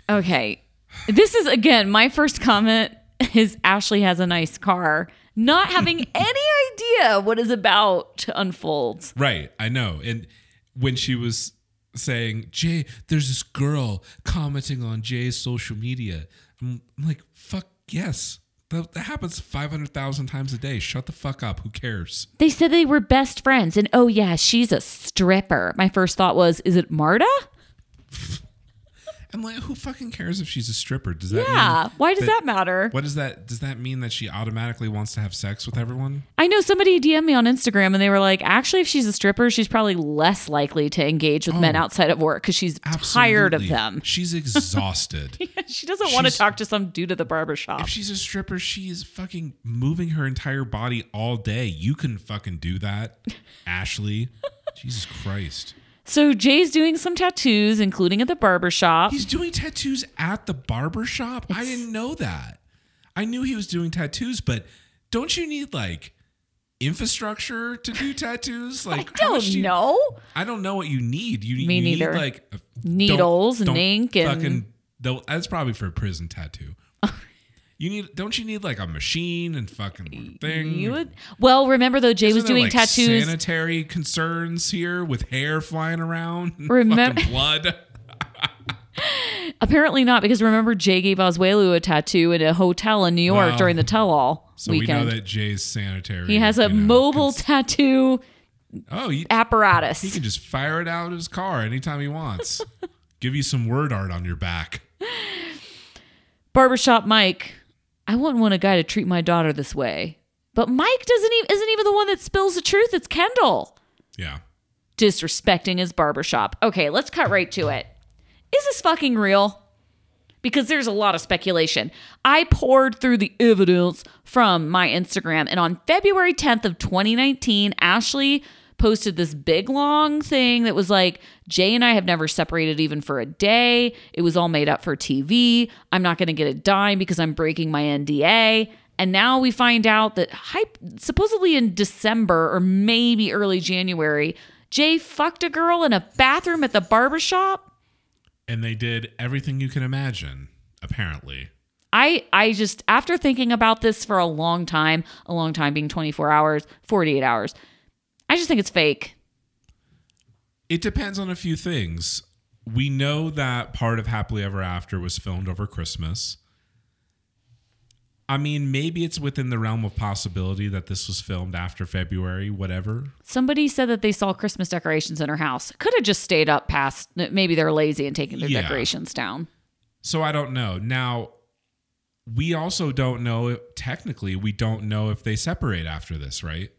Speaker 1: okay this is again my first comment is ashley has a nice car not having any idea what is about to unfold
Speaker 2: right. I know. And when she was saying, Jay, there's this girl commenting on Jay's social media. I'm, I'm like, fuck yes. That, happens 500,000 times a day. Shut the fuck up. Who cares?
Speaker 1: They said they were best friends, and oh yeah, she's a stripper. My first thought was, is it Marta?
Speaker 2: I'm like, who fucking cares if she's a stripper? Does that
Speaker 1: Yeah. Why does that matter?
Speaker 2: What does that does that mean that she automatically wants to have sex with everyone?
Speaker 1: I know somebody DM'd me on Instagram, and they were like, actually, if she's a stripper, she's probably less likely to engage with men
Speaker 2: Oh.
Speaker 1: outside of work because she's tired of them.
Speaker 2: She's exhausted.
Speaker 1: she doesn't want to talk to some dude at the barbershop.
Speaker 2: if she's a stripper, she is fucking moving her entire body all day. You can fucking do that, Ashley. Jesus Christ.
Speaker 1: So Jay's doing some tattoos, including at the barber shop.
Speaker 2: He's doing tattoos at the barber shop. I didn't know that. I knew he was doing tattoos, but don't you need like infrastructure to do tattoos? Like
Speaker 1: I don't
Speaker 2: you-
Speaker 1: know.
Speaker 2: I don't know what you need. You,
Speaker 1: Me
Speaker 2: you
Speaker 1: neither.
Speaker 2: need like
Speaker 1: Needles
Speaker 2: don't-
Speaker 1: and
Speaker 2: don't
Speaker 1: ink and-
Speaker 2: fucking. though- That's probably for a prison tattoo. You need. Don't you need like a machine and fucking thing?
Speaker 1: You would, well, remember though, Jay
Speaker 2: Isn't
Speaker 1: was doing
Speaker 2: like,
Speaker 1: tattoos.
Speaker 2: Sanitary concerns here with hair flying around. and
Speaker 1: Remem-
Speaker 2: blood.
Speaker 1: Apparently not, because remember Jay gave Asuelu a tattoo in a hotel in New York during the tell-all
Speaker 2: So
Speaker 1: weekend.
Speaker 2: we know that Jay's sanitary.
Speaker 1: he has a
Speaker 2: you know,
Speaker 1: mobile
Speaker 2: cons-
Speaker 1: tattoo
Speaker 2: oh, he,
Speaker 1: apparatus.
Speaker 2: he can just fire it out of his car anytime he wants. Give you some word art on your back.
Speaker 1: Barbershop Mike, I wouldn't want a guy to treat my daughter this way. But Mike doesn't even isn't even the one that spills the truth. It's Kendall.
Speaker 2: Yeah.
Speaker 1: Disrespecting his barbershop. Okay, let's cut right to it. Is this fucking real? Because there's a lot of speculation. I poured through the evidence from my Instagram, and on February 10th of 2019, Ashley posted this big long thing that was like, Jay and I have never separated even for a day. It was all made up for TV. I'm not going to get a dime because I'm breaking my NDA. And now we find out that hype, supposedly in December or maybe early January, Jay fucked a girl in a bathroom at the barbershop.
Speaker 2: And they did everything you can imagine, apparently.
Speaker 1: I I just after thinking about this for a long time, a long time being 24 hours, 48 hours. I just think it's fake.
Speaker 2: It depends on a few things. We know that part of Happily Ever After was filmed over Christmas. I mean, maybe it's within the realm of possibility that this was filmed after February, whatever.
Speaker 1: Somebody said that they saw Christmas decorations in her house. Could have just stayed up past maybe they're lazy and taking their
Speaker 2: Yeah.
Speaker 1: decorations down.
Speaker 2: So I don't know. Now, we also don't know, technically, we don't know if they separate after this, right?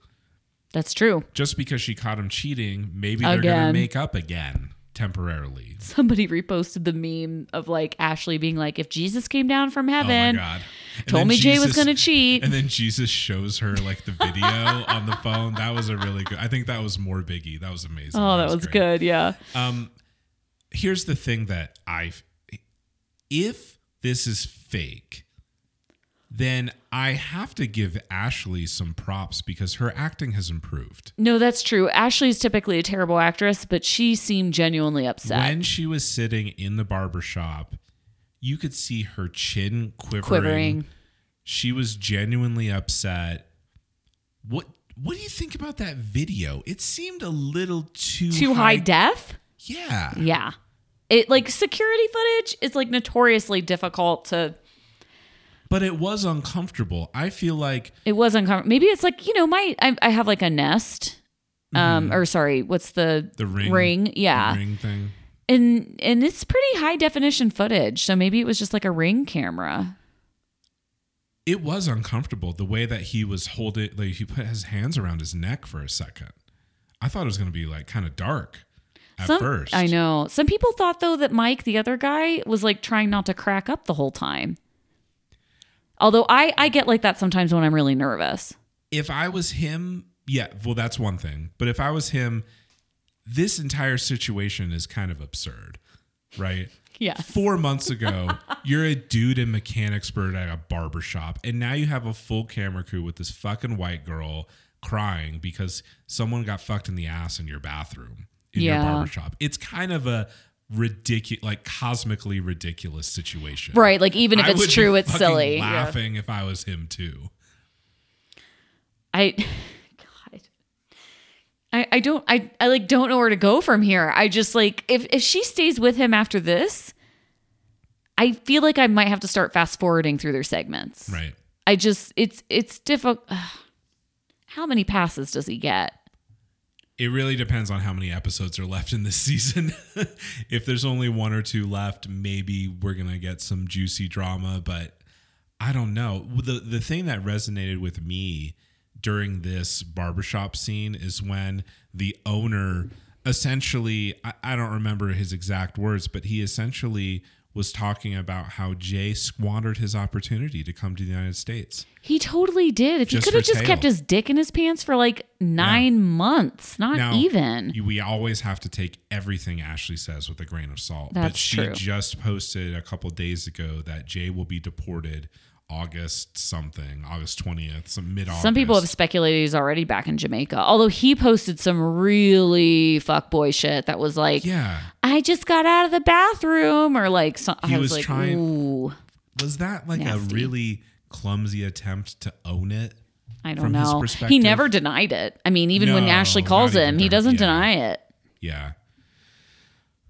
Speaker 1: That's true.
Speaker 2: Just because she caught him cheating, maybe they're going to
Speaker 1: Again.
Speaker 2: make up again temporarily.
Speaker 1: Somebody reposted the meme of like Ashley being like, if Jesus came down from heaven,
Speaker 2: oh my God. And
Speaker 1: told
Speaker 2: then
Speaker 1: me Jay was going to cheat.
Speaker 2: And then Jesus shows her like the video on the phone. That was a really good. I think that was more Biggie. That was amazing.
Speaker 1: oh, that was
Speaker 2: great.
Speaker 1: good. Yeah.
Speaker 2: Um, here's the thing that I've. if this is fake, then I have to give Ashley some props because her acting has improved.
Speaker 1: No, that's true. Ashley's typically a terrible actress, but she seemed genuinely upset.
Speaker 2: When she was sitting in the barber shop, you could see her chin quivering.
Speaker 1: Quivering.
Speaker 2: She was genuinely upset. What what do you think about that video? It seemed a little too
Speaker 1: Too high def?
Speaker 2: Yeah.
Speaker 1: Yeah. It like security footage is like notoriously difficult to
Speaker 2: But it was uncomfortable. I feel like
Speaker 1: it was uncomfortable. Maybe it's like, you know, my I, I have like a nest. Um or sorry, what's the
Speaker 2: the ring
Speaker 1: ring?
Speaker 2: the
Speaker 1: Yeah.
Speaker 2: ring thing.
Speaker 1: And and it's pretty high definition footage. So maybe it was just like a ring camera.
Speaker 2: It was uncomfortable the way that he was holding like he put his hands around his neck for a second. I thought it was going to be like kind of dark at
Speaker 1: Some,
Speaker 2: first.
Speaker 1: I know. Some people thought though that Mike, the other guy, was like trying not to crack up the whole time. Although I I get like that sometimes when I'm really nervous.
Speaker 2: if I was him, yeah, well, that's one thing. But if I was him, this entire situation is kind of absurd, right?
Speaker 1: Yeah.
Speaker 2: Four months ago, you're a dude in Mechanicsburg at a barber shop, and now you have a full camera crew with this fucking white girl crying because someone got fucked in the ass in your bathroom in
Speaker 1: Yeah.
Speaker 2: your barber shop. It's kind of a ridiculous, like cosmically ridiculous situation.
Speaker 1: Right. Like even if
Speaker 2: I
Speaker 1: it's true, it's silly. Yeah.
Speaker 2: Laughing if I was him too.
Speaker 1: I God. I, I don't I, I like don't know where to go from here. I just like if if she stays with him after this, I feel like I might have to start fast forwarding through their segments.
Speaker 2: Right.
Speaker 1: I just it's it's difficult. How many passes does he get?
Speaker 2: It really depends on how many episodes are left in this season. if there's only one or two left, maybe we're gonna get some juicy drama, but I don't know. The the thing that resonated with me during this barbershop scene is when the owner essentially I, I don't remember his exact words, but he essentially was talking about how Jay squandered his opportunity to come to the United States.
Speaker 1: He totally did. If
Speaker 2: Just
Speaker 1: he could have just kept his dick in his pants for like nine months, not
Speaker 2: Now,
Speaker 1: even.
Speaker 2: we always have to take everything Ashley says with a grain of salt. but
Speaker 1: That's
Speaker 2: she
Speaker 1: true.
Speaker 2: just posted a couple days ago that Jay will be deported August something, August 20th, some mid August.
Speaker 1: Some people have speculated he's already back in Jamaica. Although he posted some really fuckboy shit that was like,
Speaker 2: Yeah.
Speaker 1: I just got out of the bathroom, or like, so,
Speaker 2: He
Speaker 1: I was,
Speaker 2: was
Speaker 1: like,
Speaker 2: trying-
Speaker 1: ooh,
Speaker 2: Was that like
Speaker 1: Nasty.
Speaker 2: a really clumsy attempt to own it?
Speaker 1: I don't know. He never denied it. I mean, even when Ashley calls him, he doesn't
Speaker 2: yeah.
Speaker 1: deny it.
Speaker 2: Yeah.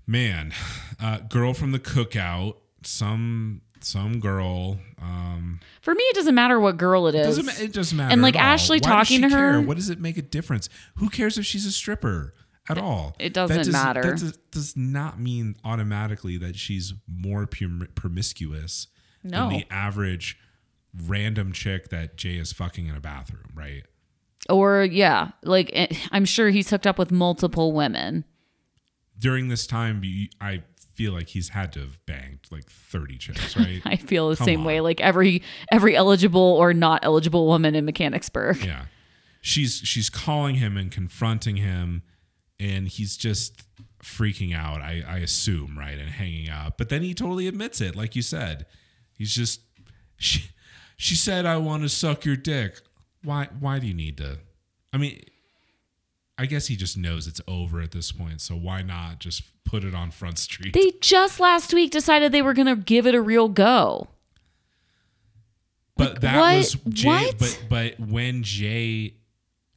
Speaker 2: Man, uh, girl from the cookout, some some girl. Um,
Speaker 1: For me, it doesn't matter what girl it is.
Speaker 2: doesn't it doesn't matter.
Speaker 1: And, like. Ashley
Speaker 2: Why
Speaker 1: talking to her-
Speaker 2: care? What does it make a difference? Who cares if she's a stripper at all?
Speaker 1: it doesn't
Speaker 2: does,
Speaker 1: matter.
Speaker 2: That does, does not mean automatically that she's more prom- promiscuous
Speaker 1: No.
Speaker 2: than the average random chick that Jay is fucking in a bathroom, right?
Speaker 1: Or yeah, like eh, I'm sure he's hooked up with multiple women.
Speaker 2: During this time, I feel like he's had to have banged like thirty chicks, right?
Speaker 1: I feel the
Speaker 2: Come
Speaker 1: same
Speaker 2: on.
Speaker 1: way. Like every every eligible or not eligible woman in Mechanicsburg.
Speaker 2: Yeah. She's she's calling him and confronting him and he's just freaking out, I, I assume, right, and hanging up. But then he totally admits it, like you said. He's just she she said I want to suck your dick. Why why do you need to I mean I guess he just knows it's over at this point, so why not just put it on Front Street?
Speaker 1: They just last week decided they were going to give it a real go.
Speaker 2: But that
Speaker 1: what?
Speaker 2: was Jay.
Speaker 1: What?
Speaker 2: But but when Jay,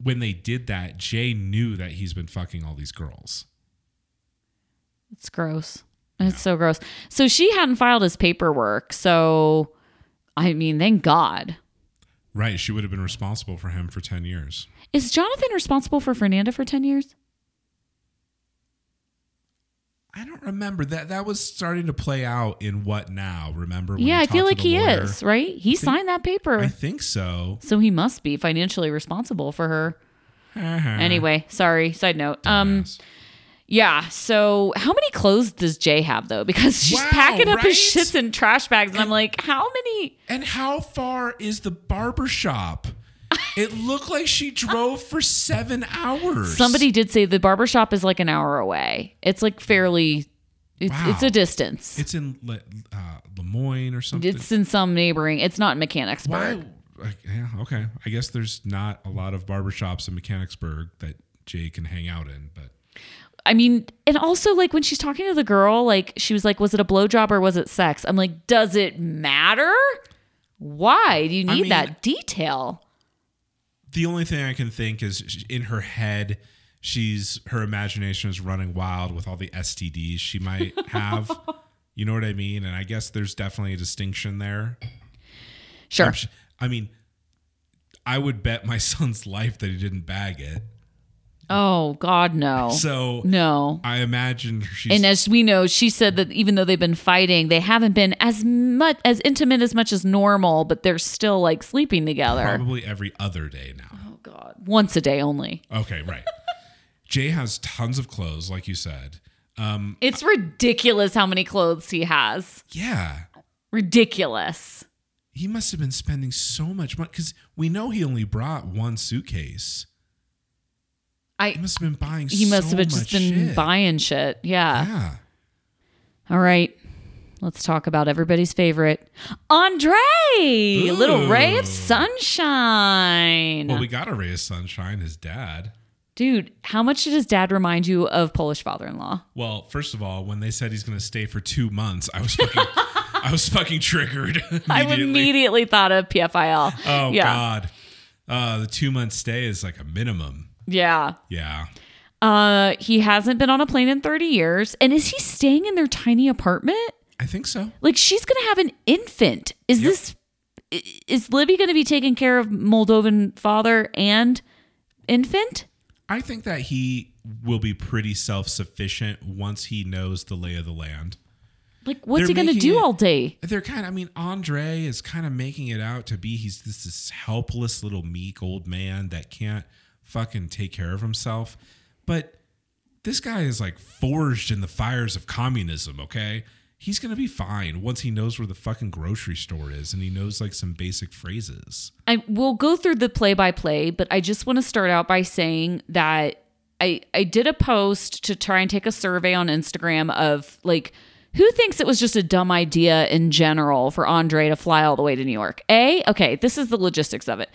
Speaker 2: when they did that, Jay knew that he's been fucking all these girls.
Speaker 1: It's gross. It's so gross. So she hadn't filed his paperwork. So, I mean, thank God.
Speaker 2: Right? She would have been responsible for him for ten years.
Speaker 1: Is Jonathan responsible for Fernanda for 10 years?
Speaker 2: I don't remember that. That was starting to play out in what now? Remember? when
Speaker 1: yeah, I feel like he
Speaker 2: lawyer?
Speaker 1: is, right? He signed that paper.
Speaker 2: I think so.
Speaker 1: so he must be financially responsible for her.
Speaker 2: Uh-huh.
Speaker 1: Anyway, sorry, side note. Um
Speaker 2: Dumbass.
Speaker 1: Yeah, so how many clothes does Jay have though? Because she's
Speaker 2: Wow,
Speaker 1: packing up his
Speaker 2: right?
Speaker 1: shits in trash bags and I'm like, how many
Speaker 2: and how far is the barber shop? it looked like she drove for seven hours.
Speaker 1: Somebody did say the barbershop is like an hour away. It's like fairly it's,
Speaker 2: Wow.
Speaker 1: it's a distance.
Speaker 2: It's in Le, uh, Lemoyne or something.
Speaker 1: It's in some neighboring. It's not in Mechanicsburg.
Speaker 2: Why? Yeah, okay. I guess there's not a lot of barbershops in Mechanicsburg that Jay can hang out in, but
Speaker 1: I mean, and also like when she's talking to the girl, like she was like, "Was it a blowjob or was it sex?" I'm like, "Does it matter? Why do you need
Speaker 2: mean-
Speaker 1: that detail?"
Speaker 2: the only thing I can think is in her head, she's her imagination is running wild with all the STDs she might have. you know what I mean? And I guess there's definitely a distinction there.
Speaker 1: Sure.
Speaker 2: Sh- I mean, I would bet my son's life that he didn't bag it.
Speaker 1: Oh God, no,
Speaker 2: So
Speaker 1: no.
Speaker 2: I imagine she's
Speaker 1: And as we know, she said that even though they've been fighting, they haven't been as much as intimate as much as normal, but they're still like sleeping together.
Speaker 2: probably every other day now.
Speaker 1: Oh God, once a day only.
Speaker 2: Okay, right. Jay has tons of clothes, like you said. Um,
Speaker 1: It's ridiculous how many clothes he has.
Speaker 2: yeah,
Speaker 1: Ridiculous.
Speaker 2: he must have been spending so much money because we know he only brought one suitcase. He
Speaker 1: I
Speaker 2: must have been buying.
Speaker 1: he must
Speaker 2: so
Speaker 1: have just been
Speaker 2: shit.
Speaker 1: buying shit. Yeah.
Speaker 2: Yeah,
Speaker 1: All right. Let's talk about everybody's favorite, Andre, a little ray of sunshine.
Speaker 2: well, we got a ray of sunshine. His dad.
Speaker 1: Dude, how much did his dad remind you of Polish father-in-law?
Speaker 2: Well, first of all, when they said he's going to stay for two months, I was fucking, I was fucking triggered.
Speaker 1: I immediately thought of PFIL.
Speaker 2: Oh
Speaker 1: yeah.
Speaker 2: God, uh, the two month stay is like a minimum.
Speaker 1: Yeah.
Speaker 2: Yeah.
Speaker 1: Uh, he hasn't been on a plane in 30 years. And is he staying in their tiny apartment?
Speaker 2: I think so.
Speaker 1: Like she's gonna have an infant. Is
Speaker 2: Yep.
Speaker 1: this is Libby gonna be taking care of Moldovan father and infant?
Speaker 2: I think that he will be pretty self sufficient once he knows the lay of the land.
Speaker 1: Like what's
Speaker 2: They're
Speaker 1: he gonna do
Speaker 2: it-
Speaker 1: all day?
Speaker 2: They're kind of, I mean, Andre is kind of making it out to be he's this, this helpless little meek old man that can't fucking take care of himself. But this guy is like forged in the fires of communism, okay? he's gonna be fine once he knows where the fucking grocery store is and he knows like some basic phrases.
Speaker 1: I will go through the play by play, but I just want to start out by saying that I I did a post to try and take a survey on Instagram of like who thinks it was just a dumb idea in general for Andre to fly all the way to New York? A, okay, this is the logistics of it.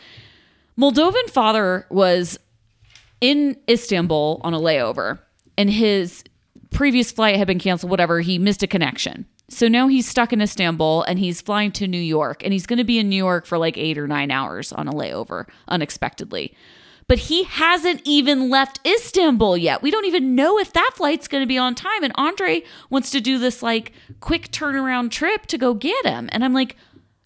Speaker 1: Moldovan father was in Istanbul on a layover and his previous flight had been canceled, whatever. He missed a connection. So now he's stuck in Istanbul and he's flying to New York and he's going to be in New York for like eight or nine hours on a layover unexpectedly. But he hasn't even left Istanbul yet. We don't even know if that flight's going to be on time. And Andre wants to do this like quick turnaround trip to go get him. And I'm like,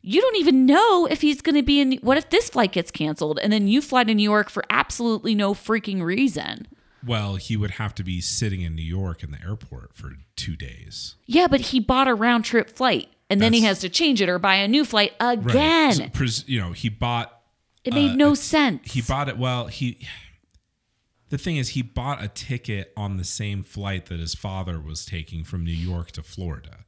Speaker 1: you don't even know if he's going to be in. What if this flight gets canceled and then you fly to New York for absolutely no freaking reason?
Speaker 2: Well, he would have to be sitting in New York in the airport for two days.
Speaker 1: Yeah, but he bought a round trip flight and then he has to change it or buy a new flight
Speaker 2: Right.
Speaker 1: again.
Speaker 2: So, pres- you know, he bought
Speaker 1: it made
Speaker 2: uh,
Speaker 1: no sense.
Speaker 2: he bought it well he the thing is he bought a ticket on the same flight that his father was taking from new york to florida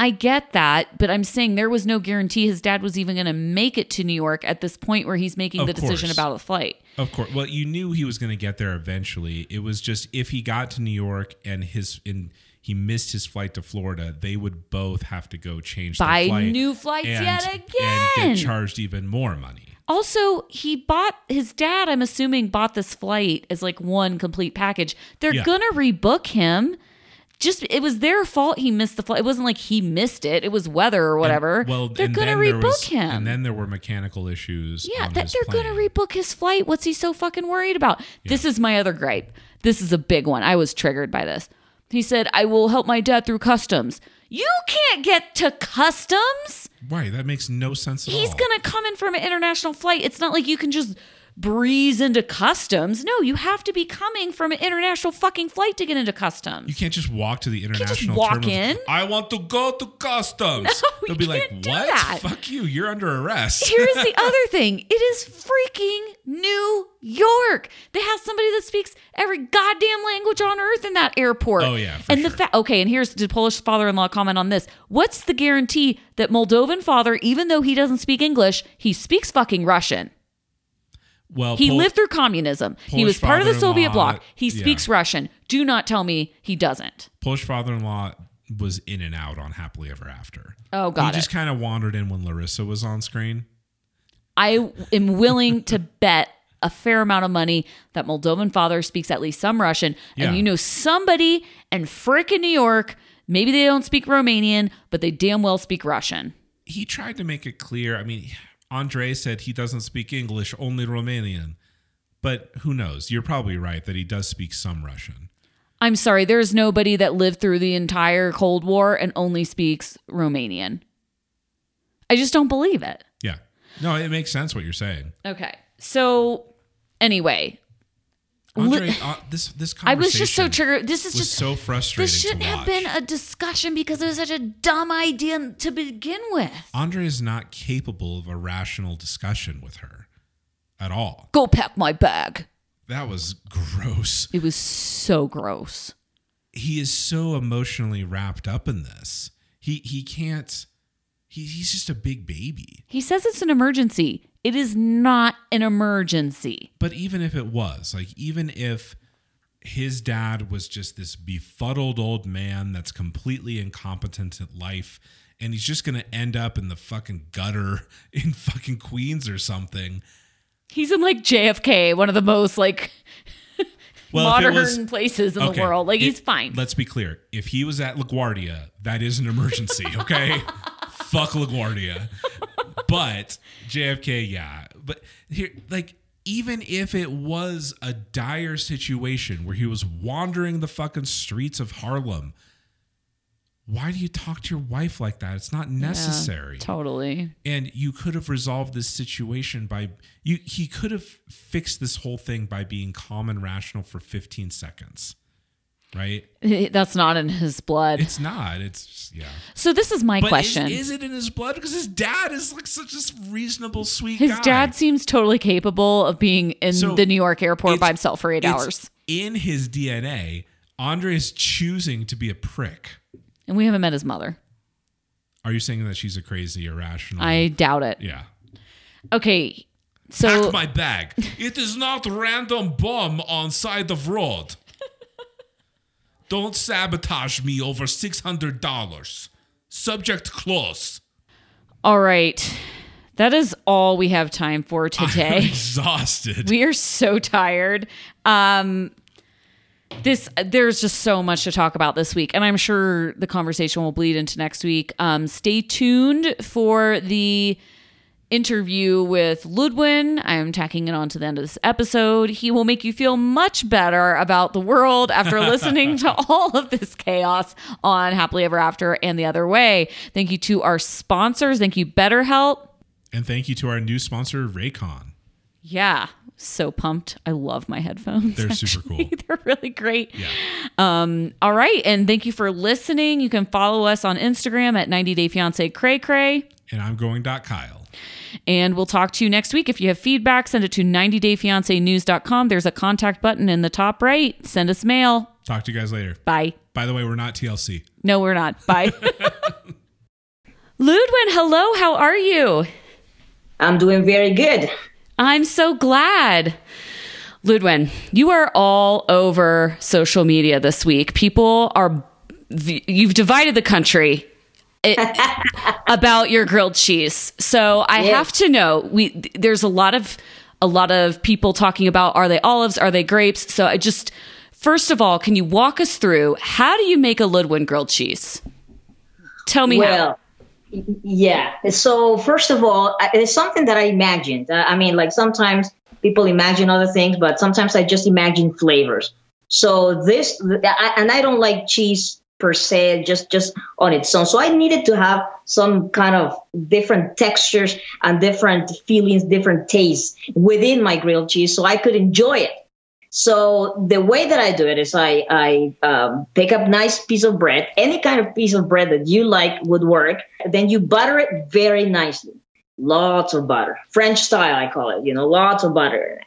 Speaker 1: I get that, but I'm saying there was no guarantee his dad was even going to make it to New York at this point where he's making
Speaker 2: Of
Speaker 1: the decision about the flight.
Speaker 2: of course well you knew he was going to get there eventually it was just if he got to new york and his in he missed his flight to florida they would both have to go change
Speaker 1: Buy
Speaker 2: flight
Speaker 1: new flights
Speaker 2: and,
Speaker 1: yet
Speaker 2: and
Speaker 1: again.
Speaker 2: get charged even more money
Speaker 1: Also, he bought his dad, I'm assuming, bought this flight as like one complete package. They're
Speaker 2: Yeah.
Speaker 1: going to rebook him. Just it was their fault he missed the flight. It wasn't like he missed it. It was weather or whatever.
Speaker 2: And- well
Speaker 1: they're going to rebook
Speaker 2: was-
Speaker 1: him.
Speaker 2: and then there were mechanical issues
Speaker 1: Yeah, that they're going to rebook his flight. What's he so fucking worried about? This is my other gripe. This is a big one. I was triggered by this. He said, I will help my dad through customs. You can't get to customs.
Speaker 2: Right, that makes no sense at all.
Speaker 1: He's
Speaker 2: all.
Speaker 1: going to come in from an international flight. It's not like you can just breeze into customs. No, you have to be coming from an international fucking flight to get into customs.
Speaker 2: You can't just walk to the
Speaker 1: just
Speaker 2: international
Speaker 1: walk
Speaker 2: terminals.
Speaker 1: in.
Speaker 2: I want to go to customs.
Speaker 1: No,
Speaker 2: They'll
Speaker 1: you
Speaker 2: be like, "What?
Speaker 1: that."
Speaker 2: Fuck you! You're under arrest."
Speaker 1: Here's the other thing. It is freaking New York. They have somebody that speaks every goddamn language on earth in that airport.
Speaker 2: Oh, yeah,
Speaker 1: and the
Speaker 2: sure.
Speaker 1: fact okay, and here's the Polish father-in-law comment on this. What's the guarantee that Moldovan father, even though he doesn't speak English, he speaks fucking Russian?
Speaker 2: Well,
Speaker 1: He
Speaker 2: Pol-
Speaker 1: lived through communism. he was part of the Soviet bloc. He
Speaker 2: yeah.
Speaker 1: speaks Russian. Do not tell me he doesn't.
Speaker 2: Polish father-in-law was in and out on Happily Ever After.
Speaker 1: Oh, god,
Speaker 2: he
Speaker 1: it.
Speaker 2: just kind of wandered in when Larissa was on screen.
Speaker 1: I am willing to bet a fair amount of money that Moldovan father speaks at least some Russian.
Speaker 2: Yeah.
Speaker 1: And you know somebody in frickin' New York, maybe they don't speak Romanian, but they damn well speak Russian.
Speaker 2: He tried to make it clear. I mean, Andre said he doesn't speak English, only Romanian. But who knows? You're probably right that he does speak some Russian.
Speaker 1: I'm sorry, there's nobody that lived through the entire Cold War and only speaks Romanian. I just don't believe it.
Speaker 2: Yeah. No, it makes sense what you're saying.
Speaker 1: Okay. So, anyway,
Speaker 2: Andre, uh, this this
Speaker 1: I was just so triggered. This is just
Speaker 2: so frustrating.
Speaker 1: This shouldn't have been a discussion because it was such a dumb idea to begin with.
Speaker 2: Andre is not capable of a rational discussion with her at all.
Speaker 1: Go pack my bag.
Speaker 2: That was gross.
Speaker 1: It was so gross.
Speaker 2: He is so emotionally wrapped up in this. He he can't. He, he's just a big baby.
Speaker 1: He says it's an emergency. It is not an emergency.
Speaker 2: But even if it was, like, even if his dad was just this befuddled old man that's completely incompetent at life, and he's just gonna end up in the fucking gutter in fucking Queens or something.
Speaker 1: He's in like JFK, one of the most like
Speaker 2: Well,
Speaker 1: modern
Speaker 2: was-
Speaker 1: places in the world. Like
Speaker 2: it-
Speaker 1: he's fine.
Speaker 2: Let's be clear. If he was at LaGuardia, that is an emergency, okay? Fuck LaGuardia. But JFK, yeah. But here, like, even if it was a dire situation where he was wandering the fucking streets of Harlem, why do you talk to your wife like that? It's not necessary.
Speaker 1: Totally.
Speaker 2: And you could have resolved this situation by you he could have fixed this whole thing by being calm and rational for 15 seconds. Right?
Speaker 1: That's not in his blood.
Speaker 2: It's not. It's just, yeah.
Speaker 1: so this is my
Speaker 2: But
Speaker 1: question.
Speaker 2: Is, is it in his blood? Because his dad is like such a reasonable, sweet
Speaker 1: his
Speaker 2: guy.
Speaker 1: dad seems totally capable of being in
Speaker 2: So,
Speaker 1: the New York airport by himself for eight
Speaker 2: it's
Speaker 1: hours.
Speaker 2: In his DNA, Andre is choosing to be a prick.
Speaker 1: And we haven't met his mother.
Speaker 2: Are you saying that she's a crazy, irrational?
Speaker 1: I doubt it.
Speaker 2: yeah.
Speaker 1: Okay. So
Speaker 2: Pack my bag. it is not random bomb on side of road. Don't sabotage me over six hundred dollars. Subject close.
Speaker 1: all right. That is all we have time for
Speaker 2: I'm
Speaker 1: today.
Speaker 2: exhausted.
Speaker 1: we are so tired. Um this there's just so much to talk about this week and i'm sure the conversation will bleed into next week um stay tuned for the interview with ludwing i'm tacking it on to the end of this episode he will make you feel much better about the world after listening to all of this chaos on happily ever after and the other way thank you to our sponsors thank you betterhelp
Speaker 2: and thank you to our new sponsor, Raycon.
Speaker 1: yeah so pumped i love my headphones
Speaker 2: They're super cool.
Speaker 1: they're really great
Speaker 2: Yeah.
Speaker 1: Um, all right. And thank you for listening. You can follow us on Instagram at 90 Day Fiance Cray Cray.
Speaker 2: And I'm going dot Kyle.
Speaker 1: And we'll talk to you next week. If you have feedback, send it to 90dayfiancenews.com. There's a contact button in the top right. Send us mail.
Speaker 2: Talk to you guys later.
Speaker 1: Bye.
Speaker 2: By the way, we're not TLC.
Speaker 1: No, we're not. Bye. Ludwing, hello. How are you?
Speaker 3: I'm doing very good.
Speaker 1: I'm so glad. Ludwing, you are all over social media this week. People are, you've divided the country it, about your grilled cheese. So I
Speaker 3: Yes.
Speaker 1: have to know, we, there's a lot of, a lot of people talking about are they olives, are they grapes? So I just, first of all, can you walk us through how do you make a Ludwing grilled cheese? Tell me how.
Speaker 3: Well, y- yeah. So first of all, it's something that I imagined. I mean, like sometimes people imagine other things, but sometimes I just imagine flavors. So this, and I don't like cheese per se, just just on its own. So I needed to have some kind of different textures and different feelings, different tastes within my grilled cheese, so I could enjoy it. So the way that I do it is I I um, pick up nice piece of bread, any kind of piece of bread that you like would work. Then you butter it very nicely, lots of butter, French style I call it. You know, lots of butter.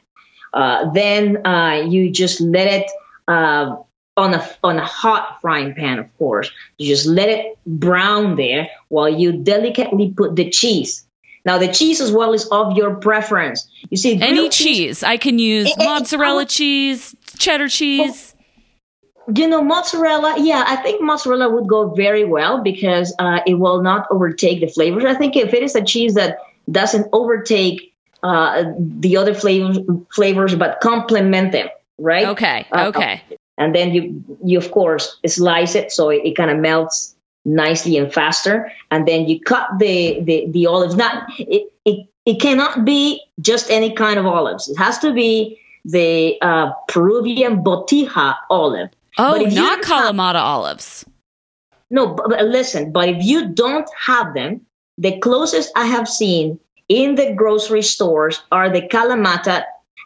Speaker 3: Uh, then uh, you just let it uh, on a on a hot frying pan, of course. You just let it brown there while you delicately put the cheese. Now the cheese as well is of your preference. You see,
Speaker 1: Any
Speaker 3: grilled
Speaker 1: cheese. I can use
Speaker 3: eh,
Speaker 1: mozzarella
Speaker 3: I-
Speaker 1: cheese, cheddar cheese.
Speaker 3: You know, mozzarella, yeah, I think mozzarella would go very well because uh, it will not overtake the flavors. I think if it is a cheese that doesn't overtake uh, the other flavors, flavors but complement them, right?
Speaker 1: Okay.
Speaker 3: Uh,
Speaker 1: Okay.
Speaker 3: And then you, you of course, slice it so it, it kind of melts nicely and faster. And then you cut the the, the olives. Not it, it it cannot be just any kind of olives. It has to be the uh, Peruvian botija olive.
Speaker 1: Oh,
Speaker 3: But if you
Speaker 1: not
Speaker 3: don't have-
Speaker 1: Kalamata olives.
Speaker 3: No, but, but listen, but if you don't have them, the closest I have seen in the grocery stores are the Kalamata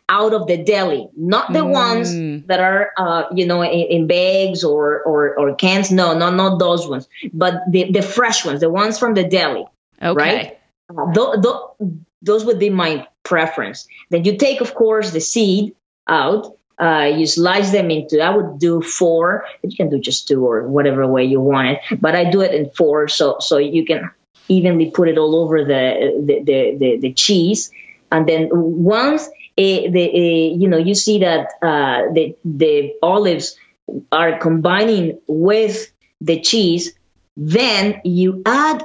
Speaker 3: out of the deli, not the
Speaker 1: Mm.
Speaker 3: ones that are, uh, you know, in, in bags or, or, or cans. No, no, not those ones, but the, the fresh ones, the ones from the deli.
Speaker 1: Okay.
Speaker 3: Right? Uh, tho- tho- those would be my preference. Then you take, of course, the seed out. Uh, you slice them into. I would do four. You can do just two or whatever way you want it, but I do it in four, so so you can evenly put it all over the the the, the, the cheese. And then once eh, the eh, you know you see that uh, the the olives are combining with the cheese, then you add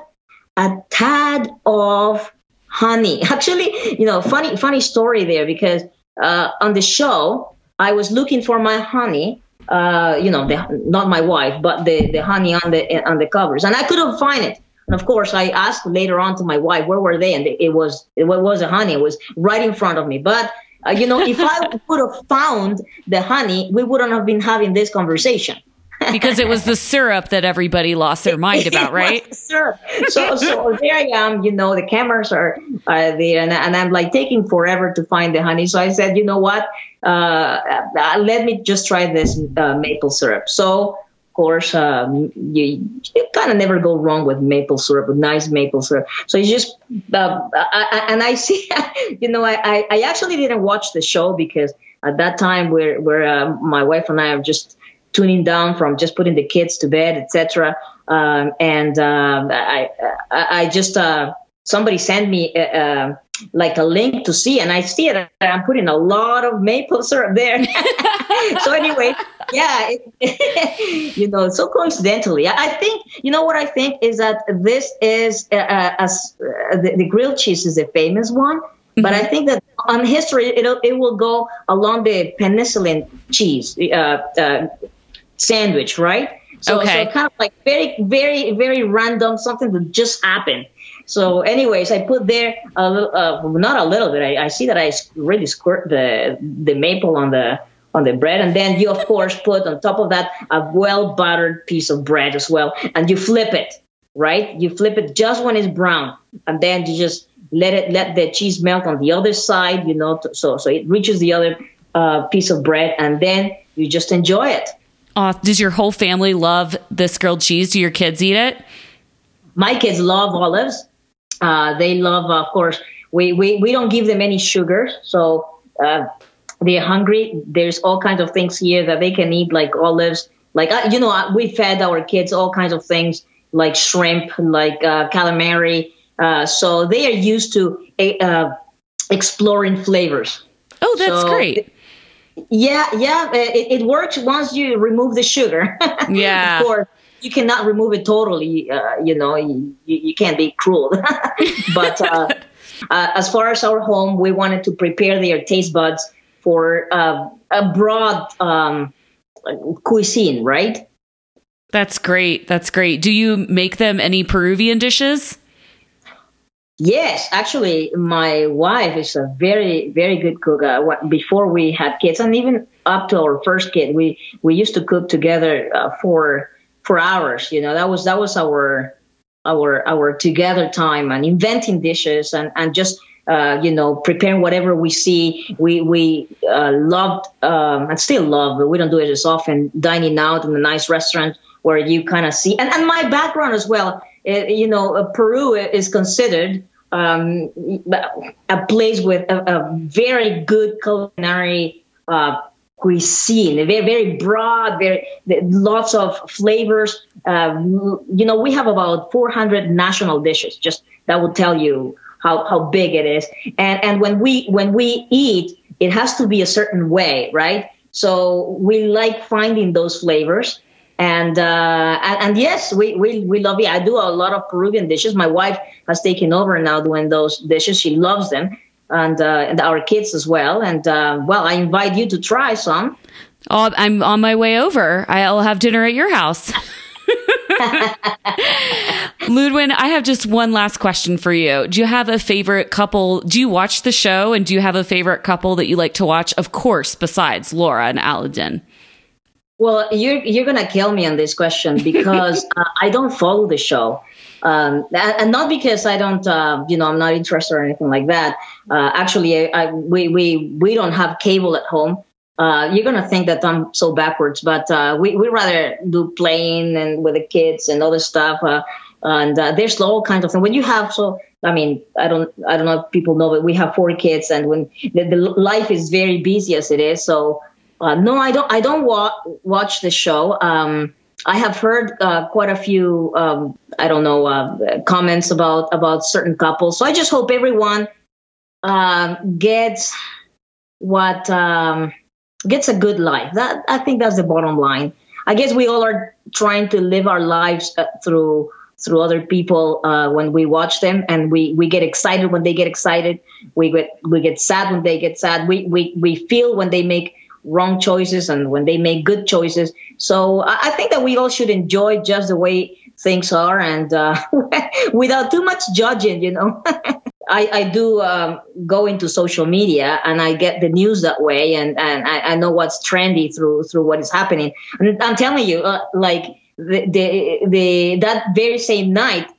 Speaker 3: a tad of honey. Actually, you know, funny funny story there because uh, on the show I was looking for my honey. Uh, you know, the, not my wife, but the, the honey on the on the covers, and I couldn't find it. And of course, I asked later on to my wife, where were they? And it was it was a honey. It was right in front of me. But uh, you know, if I would have found the honey, we wouldn't have been having this conversation.
Speaker 1: because it was the syrup that everybody lost their mind about, right?
Speaker 3: Sure. So, so there I am. You know, the cameras are, are there, and, and I'm like taking forever to find the honey. So I said, you know what? Uh, uh, let me just try this uh, maple syrup. So, course, um, you, you kind of never go wrong with maple syrup, with nice maple syrup. So you just, uh, I, I, and I see, you know, I, I, actually didn't watch the show because at that time where where uh, my wife and I are just tuning down from just putting the kids to bed, etc. um, and um, I, I, I just uh, somebody sent me uh, uh, like a link to see, and I see it. I'm putting a lot of maple syrup there. so anyway, yeah, it, you know, so coincidentally, I think you know what I think is that this is uh, uh as uh, the, the, grilled cheese is a famous one, mm-hmm. but I think that on history it it will go along the penicillin cheese uh, sandwich, right? So, okay. so kind of like very, very, very random, something that just happened. So, anyways, I put there a little, uh, not a little bit. I, I, see that I really squirt the the maple on the on the bread, and then you of course put on top of that a well buttered piece of bread as well, and you flip it, right? You flip it just when it's brown, and then you just let it let the cheese melt on the other side, you know, so so it reaches the other uh, piece of bread, and then you just enjoy it.
Speaker 1: Uh, does your whole family love this grilled cheese? Do your kids eat it?
Speaker 3: My kids love olives. Uh, they love, of course, we, we, we don't give them any sugar. So uh, they're hungry. There's all kinds of things here that they can eat, like olives. Like, uh, you know, uh, we fed our kids all kinds of things like shrimp, like uh, calamari. Uh, so they are used to exploring flavors.
Speaker 1: Oh, that's so great.
Speaker 3: Yeah, yeah, it, it works once you remove the sugar.
Speaker 1: Yeah.
Speaker 3: of course, you cannot remove it totally. Uh, you know, you, you can't be cruel. but uh, uh, as far as our home, we wanted to prepare their taste buds for uh, a broad um, cuisine, right?
Speaker 1: That's great. That's great. Do you make them any Peruvian dishes?
Speaker 3: Yes, actually, my wife is a very, very good cook. Uh, before we had kids, and even up to our first kid, we we used to cook together uh, for for hours. You know, that was that was our our our together time and inventing dishes and and just uh, you know preparing whatever we see. We we uh, loved um, and still love, but we don't do it as often. Dining out in a nice restaurant where you kind of see, and, and my background as well. It, you know, uh, Peru is considered um, a place with a, a very good culinary uh, cuisine, very very broad, very lots of flavors. Um, you know, we have about 400 national dishes. Just that will tell you how, how big it is. And and when we when we eat, it has to be a certain way, right? So we like finding those flavors and, uh, and, and yes, we, we we love it. I do a lot of Peruvian dishes. My wife has taken over now doing those dishes. She loves them, and uh, and our kids as well. And uh, well, I invite you to try some.
Speaker 1: Oh, I'm on my way over. I'll have dinner at your house. Ludwing, I have just one last question for you. Do you have a favorite couple? Do you watch the show and do you have a favorite couple that you like to watch? Of course, besides Laura and Aladin.
Speaker 3: Well, you're you're gonna kill me on this question because uh, I don't follow the show, um, and not because I don't, uh, you know, I'm not interested or anything like that. Uh, actually, I, I, we we we don't have cable at home. Uh, you're gonna think that I'm so backwards, but uh, we we rather do playing and with the kids and other stuff. Uh, and there's all kinds of things. When you have so, I mean, I don't I don't know if people know, but we have four kids, and when the, the life is very busy as it is, so uh, no, I don't. I don't wa- watch the show. Um, I have heard uh, quite a few. Um, I don't know uh, comments about about certain couples. So I just hope everyone um, gets what um, gets a good life. That I think that's the bottom line. I guess we all are trying to live our lives uh, through through other people uh, when we watch them, and we we get excited when they get excited. We get we get sad when they get sad. We we we feel when they make wrong choices and when they make good choices. So I think that we all should enjoy just the way things are and uh, without too much judging, you know. I, I do um, go into social media and I get the news that way and, and I, I know what's trendy through through what is happening. And I'm telling you, uh, like the, the the that very same night,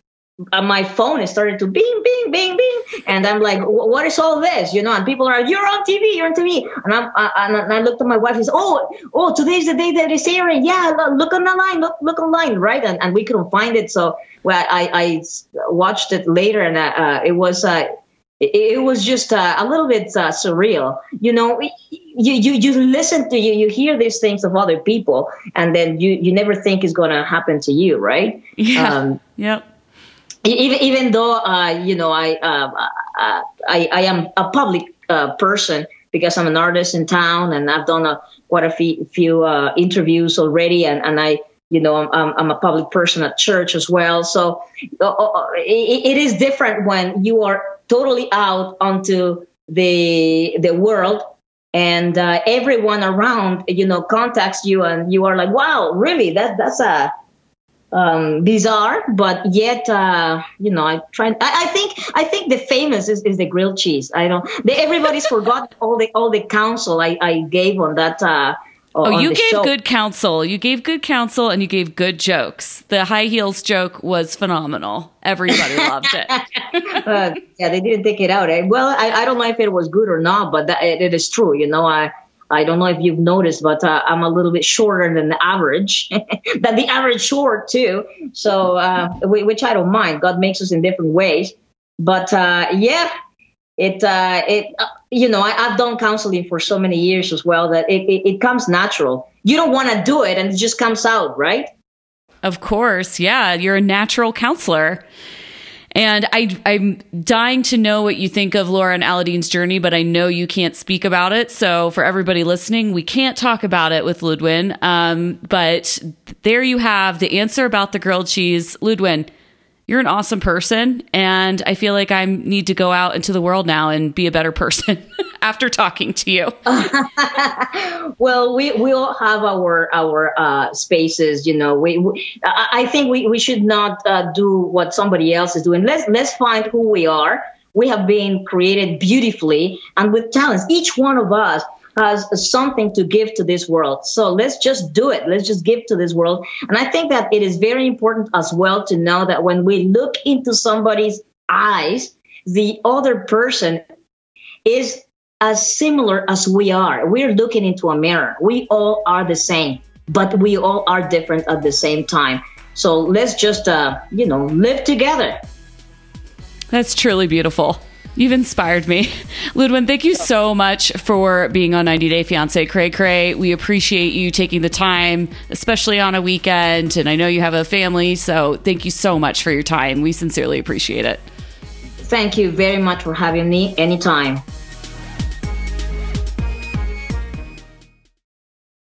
Speaker 3: my phone started to bing, bing, bing, bing, and I'm like, "What is all this?" You know, and people are, "You're on TV, you're on TV," and I'm, I, and I looked at my wife and said, "Oh, oh, today's the day that it's airing. Yeah, look online, look, look online, right?" And, and we couldn't find it, so well, I, I watched it later, and uh, uh, it was uh, it, was just uh, a little bit uh, surreal. You know, you, you you listen to you you hear these things of other people, and then you you never think it's going to happen to you, right?
Speaker 1: Yeah. Um, yep.
Speaker 3: Even even though uh, you know I, uh, uh, I I am a public uh, person because I'm an artist in town and I've done a, quite a few, few interviews already, and and I you know I'm, I'm a public person at church as well. So uh, it, it is different when you are totally out onto the the world and uh, everyone around you know contacts you and you are like wow really? That that's a um, bizarre but yet uh, you know i try I, I, think i think the famous is, is the grilled cheese i don't they, everybody's forgot all the all the counsel i, I gave on that uh,
Speaker 1: Oh, you gave show. good counsel. You gave good counsel and you gave good jokes. The high heels joke was phenomenal. Everybody loved it.
Speaker 3: uh, yeah, they didn't take it out. Eh? Well, I, I don't know if it was good or not, but that, it, it is true. You know, I I don't know if you've noticed, but uh, I'm a little bit shorter than the average, than the average short too. So, uh, which I don't mind. God makes us in different ways. But uh, yeah, it uh, it uh, you know I, have done counseling for so many years as well that it, it, it comes natural. You don't want to do it, and it just comes out, right?
Speaker 1: Of course, yeah. You're a natural counselor. And I, I'm dying to know what you think of Laura and Aladin's journey, but I know you can't speak about it. So for everybody listening, we can't talk about it with Ludwing. Um, but there you have the answer about the grilled cheese. Ludwing, you're an awesome person and i feel like i need to go out into the world now and be a better person after talking to you.
Speaker 3: Well we all have our our uh, spaces you know we, we, i think we, we should not uh, do what somebody else is doing. Let's let's find who we are. We have been created beautifully and with talents. Each one of us has something to give to this world. So let's just do it. Let's just give to this world. And I think that it is very important as well to know that when we look into somebody's eyes, the other person is as similar as we are. We're looking into a mirror. We all are the same, but we all are different at the same time. So let's just, uh, you know, live together.
Speaker 1: That's truly beautiful. You've inspired me. Ludwing, thank you so much for being on 90 Day Fiance Cray Cray. We appreciate you taking the time, especially on a weekend. And I know you have a family, so thank you so much for your time. We sincerely appreciate it.
Speaker 3: Thank you very much for having me anytime.